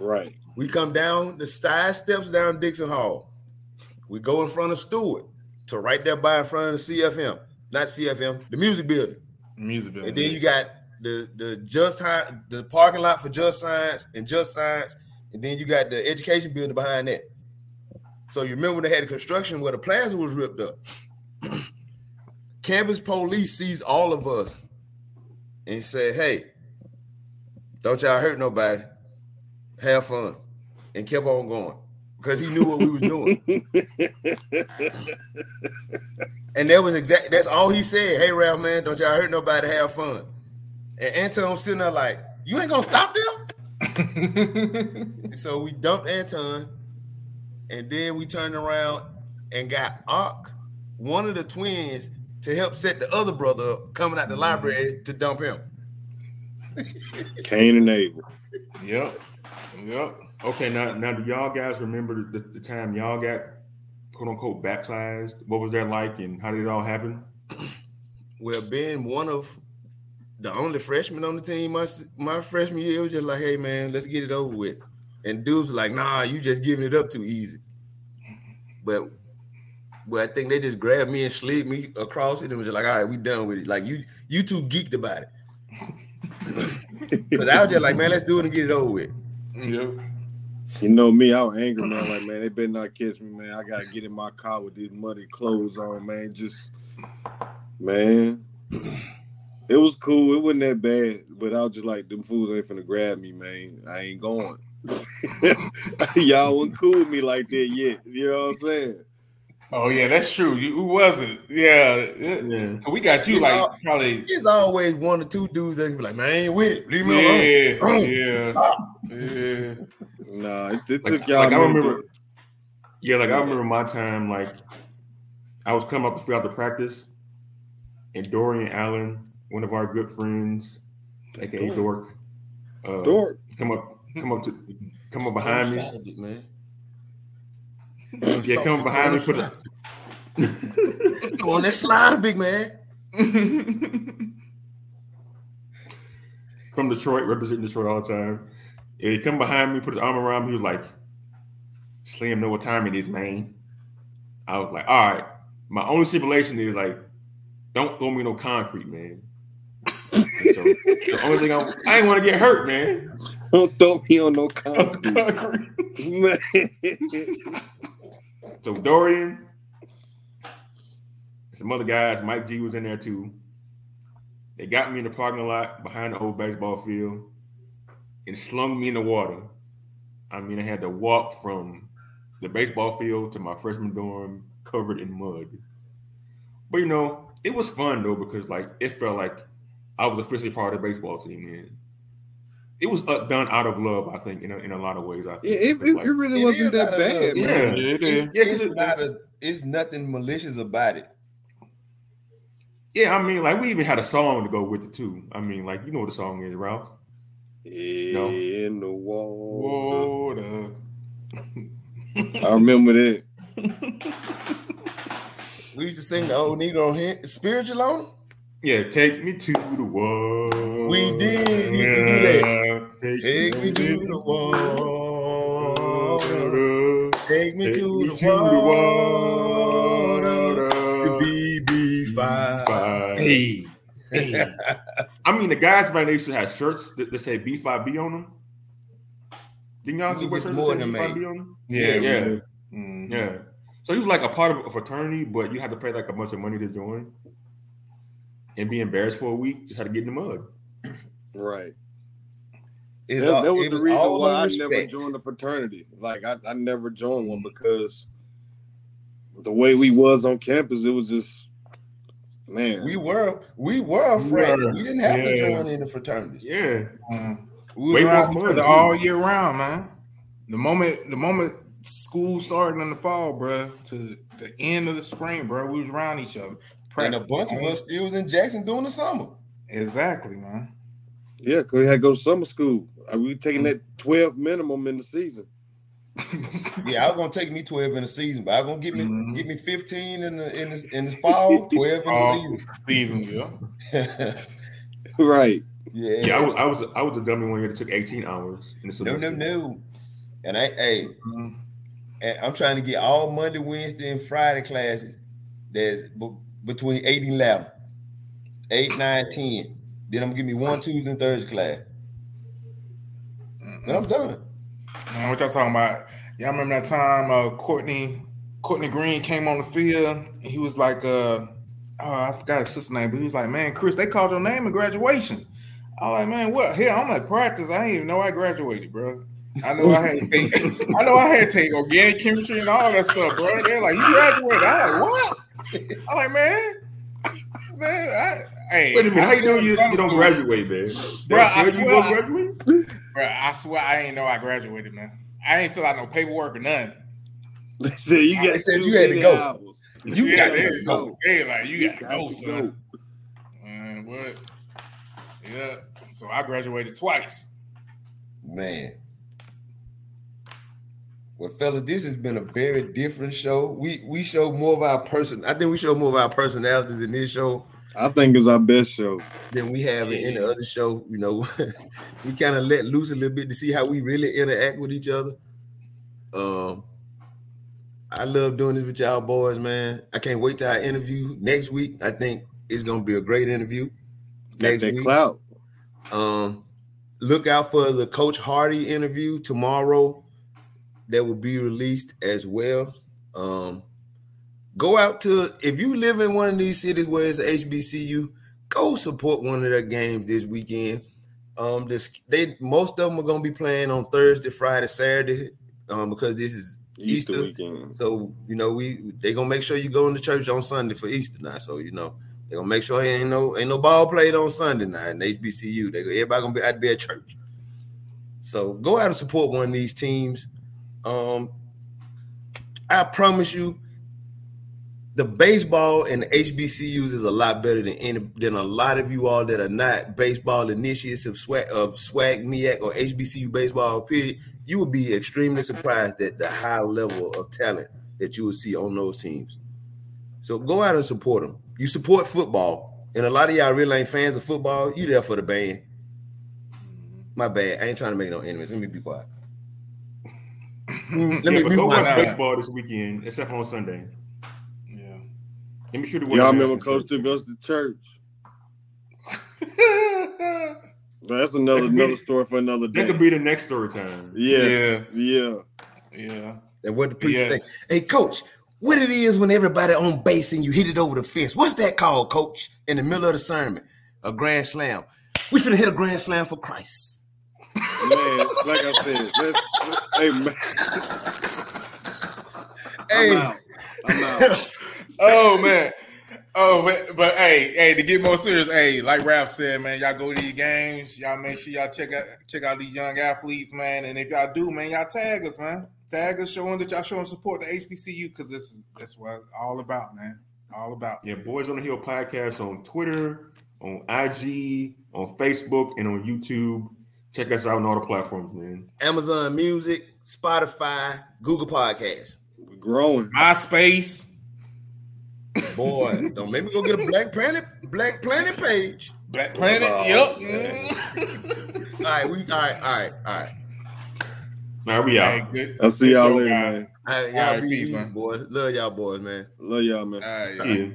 Right. We come down the side steps down Dixon Hall. We go in front of Stewart to right there by in front of the CFM, not CFM, the music building. Music building. And then you got the the just Hi- the parking lot for Just Science and Just Science, and then you got the education building behind that. So you remember when they had the construction where the plaza was ripped up. Campus police sees all of us and said, "Hey, don't y'all hurt nobody. Have fun," and kept on going because he knew what we was doing. And that was exact. That's all he said. Hey, Ralph, man, don't y'all hurt nobody. Have fun. And Anton sitting there like, you ain't gonna stop them. so we dumped Anton, and then we turned around and got Ark, one of the twins, to help set the other brother up coming out the library to dump him. Cain and Abel. Yep. Yep. Okay, now now do y'all guys remember the, the time y'all got quote unquote baptized? What was that like, and how did it all happen? Well, being one of the only freshman on the team, my my freshman year it was just like, hey man, let's get it over with. And dudes were like, nah, you just giving it up too easy. But but I think they just grabbed me and slid me across it and was just like, all right, we done with it. Like you you two geeked about it. Because I was just like, man, let's do it and get it over with. Yep. You know me, I was angry, man. Like, man, they better not catch me, man. I gotta get in my car with these muddy clothes on, man. Just, man, it was cool. It wasn't that bad, but I was just like, them fools ain't finna grab me, man. I ain't going. Y'all wasn't cool with me like that yet. You know what I'm saying? Oh yeah, that's true. You who was it? Yeah. Yeah. So we got you It's like all- probably There's always one or two dudes that be like, man, I ain't with it. Leave me alone. yeah, yeah, yeah. Nah, it, it Like- took y'all. like I a minute. remember- Yeah, like I remember my time, like I was coming up throughout the field after practice, and Dorian Allen, one of our good friends, aka Dork, uh, Dork. come up, come up to, come up behind me. It, man. Yeah, come behind me, put a, Go on that slide, big man. from Detroit, representing Detroit all the time. Yeah, he come behind me, put his arm around me. He was like, "Slim, know what time it is, man." I was like, "All right." My only stipulation is like, don't throw me no concrete, man. so, the only thing I'm, I ain't want to get hurt, man. Don't throw me on no concrete. man. So Dorian, some other guys, Mike G was in there too. They got me in the parking lot behind the old baseball field and slung me in the water. I mean, I had to walk from the baseball field to my freshman dorm covered in mud. But you know, it was fun though because like it felt like I was officially part of the baseball team. And it was uh, done out of love, I think, in a, in a lot of ways. I think Yeah, it, it, Like, it really It wasn't that bad, love. man. Yeah. Yeah, It's. Yeah, it's 'cause it- not a, it's nothing malicious about it. yeah, I mean, like we even had a song to go with it too. I mean, like you know what the song is, Ralph. No. In the wall. Water. I remember that. We used to sing the old Negro hymn, spiritual on it. Yeah, take me to the wall. We did used to do that. that. Take me to the water. Take me to the to the water. water. The BB5. Hey. Hey. I mean, the guys by used have shirts that, that say B5B on them. Didn't y'all see what shirts more that say than B5B on them? Yeah, Yeah. yeah. Mm. Yeah. So he was like a part of a fraternity, but you had to pay like a bunch of money to join and be embarrassed for a week. Just had to get in the mud. Right. It's That, all- that was the reason all why on I never joined the fraternity. Like I, I never joined one because the way we was on campus, it was just man. We were we were a frat. were. We didn't have to join in the fraternities. Yeah. Mm. We We were more around each other all year round, man. The moment, the moment school started in the fall, bro, to the end of the spring, bro, we was around each other. And a bunch of us still was in Jackson during the summer. Exactly, man. yeah, cause we had to go to summer school. Uh, we taking that twelve minimum in the season. Yeah, I was gonna take me 12 in the season, but I was gonna get me Mhm. get me 15 in the in the, in the fall, 12 in the season, Season, yeah. Right. yeah. Yeah, I was, I was I was a dummy one year that took 18 hours in the no, semester. no, no. And I hey, Mhm. and I'm trying to get all Monday, Wednesday, and Friday classes that's b- between 8 and 11. 8, 9, 10. Then I'm gonna give me one Tuesday and Thursday class. And I'm done. Man, what y'all talking about? Y'all remember that time uh, Courtney Courtney Green came on the field and he was like, uh, oh, I forgot his sister name, but he was like, man, Chris, they called your name in graduation. I was like, man, what? Here, I'm at practice. I didn't even know I graduated, bro. I know I had to take, I know I had to take organic chemistry and all that stuff, bro. They're like, you graduated. I was like, what? I'm like, man, man, I, hey, Wait a minute, how you know you, you don't graduate, man? Bro, I tell you swear gonna I- graduate? Bro, I swear I ain't know I graduated, man. I ain't fill out no paperwork or nothing. They said you They got said you had to go. hours. You yeah, got to go. go. Hey, like you got to got go, to son. Man, what? Yeah. So I graduated twice. Man. Well, fellas, this has been a very different show. We we show more of our person. I think we show more of our personalities in this show I think it's our best show. than we have in any other show. You know, we kind of let loose a little bit to see how we really interact with each other. Um, I love doing this with y'all boys, man. I can't wait to our interview next week. I think it's gonna be a great interview next week. clout. Um, look out for the Coach Hardy interview tomorrow. That will be released as well. Um, go out to if you live in one of these cities where it's HBCU, go support one of their games this weekend. Um, this they most of them are gonna be playing on Thursday, Friday, Saturday, um, because this is Easter, Easter. weekend. so you know, we they gonna make sure you go into church on Sunday for Easter now. So you know, they gonna make sure ain't no ain't no ball played on Sunday night in HBCU. They everybody gonna be had to be at church. So go out and support one of these teams. Um, I promise you, the baseball and the HBCUs is a lot better than any than a lot of you all that are not baseball initiates of SWAC of SWAC or HBCU baseball. Period. You would be extremely surprised at the high level of talent that you would see on those teams. So go out and support them. You support football, and a lot of y'all really ain't fans of football. You there for the band. My bad. I ain't trying to make no enemies. Let me be quiet. Let me yeah, but mute go watch baseball this weekend, except for on Sunday. Yeah. Let me sure to Y'all remember Coach took us to church. But that's another That could be- another story for another day. That could be the next story time. yeah, yeah. yeah. Yeah. And what the preacher Yeah. say? Hey, coach, what it is when everybody on base and you hit it over the fence? What's that called, coach? In the middle of the sermon, a grand slam. We finna hit a grand slam for Christ. Man, like I said, let's, hey man. Hey. I'm out. I'm out. oh man. Oh, but, but hey, hey, to get more serious, hey, like Ralph said, man, y'all go to these games, y'all make sure y'all check out check out these young athletes, man. And if y'all do, man, y'all tag us, man. Tag us showing that y'all showing support to HBCU because this is that's what it's all about, man. All about. Yeah, Boys on the Hill podcast on Twitter, on IG, on Facebook, and on YouTube. Check us out on all the platforms, man. Amazon Music, Spotify, Google Podcasts. We're growing. MySpace. Boy, don't make me go get a Black Planet Black Planet page. Black Planet. Oh, yep. man. All right, we all right, all right, all right. All right, we Hey, out. good- I'll see good y'all show, later, guys. man. All right, y'all All right, be peace, easy, man. boys. Love y'all boys, man. Love y'all, man. All right, Yeah.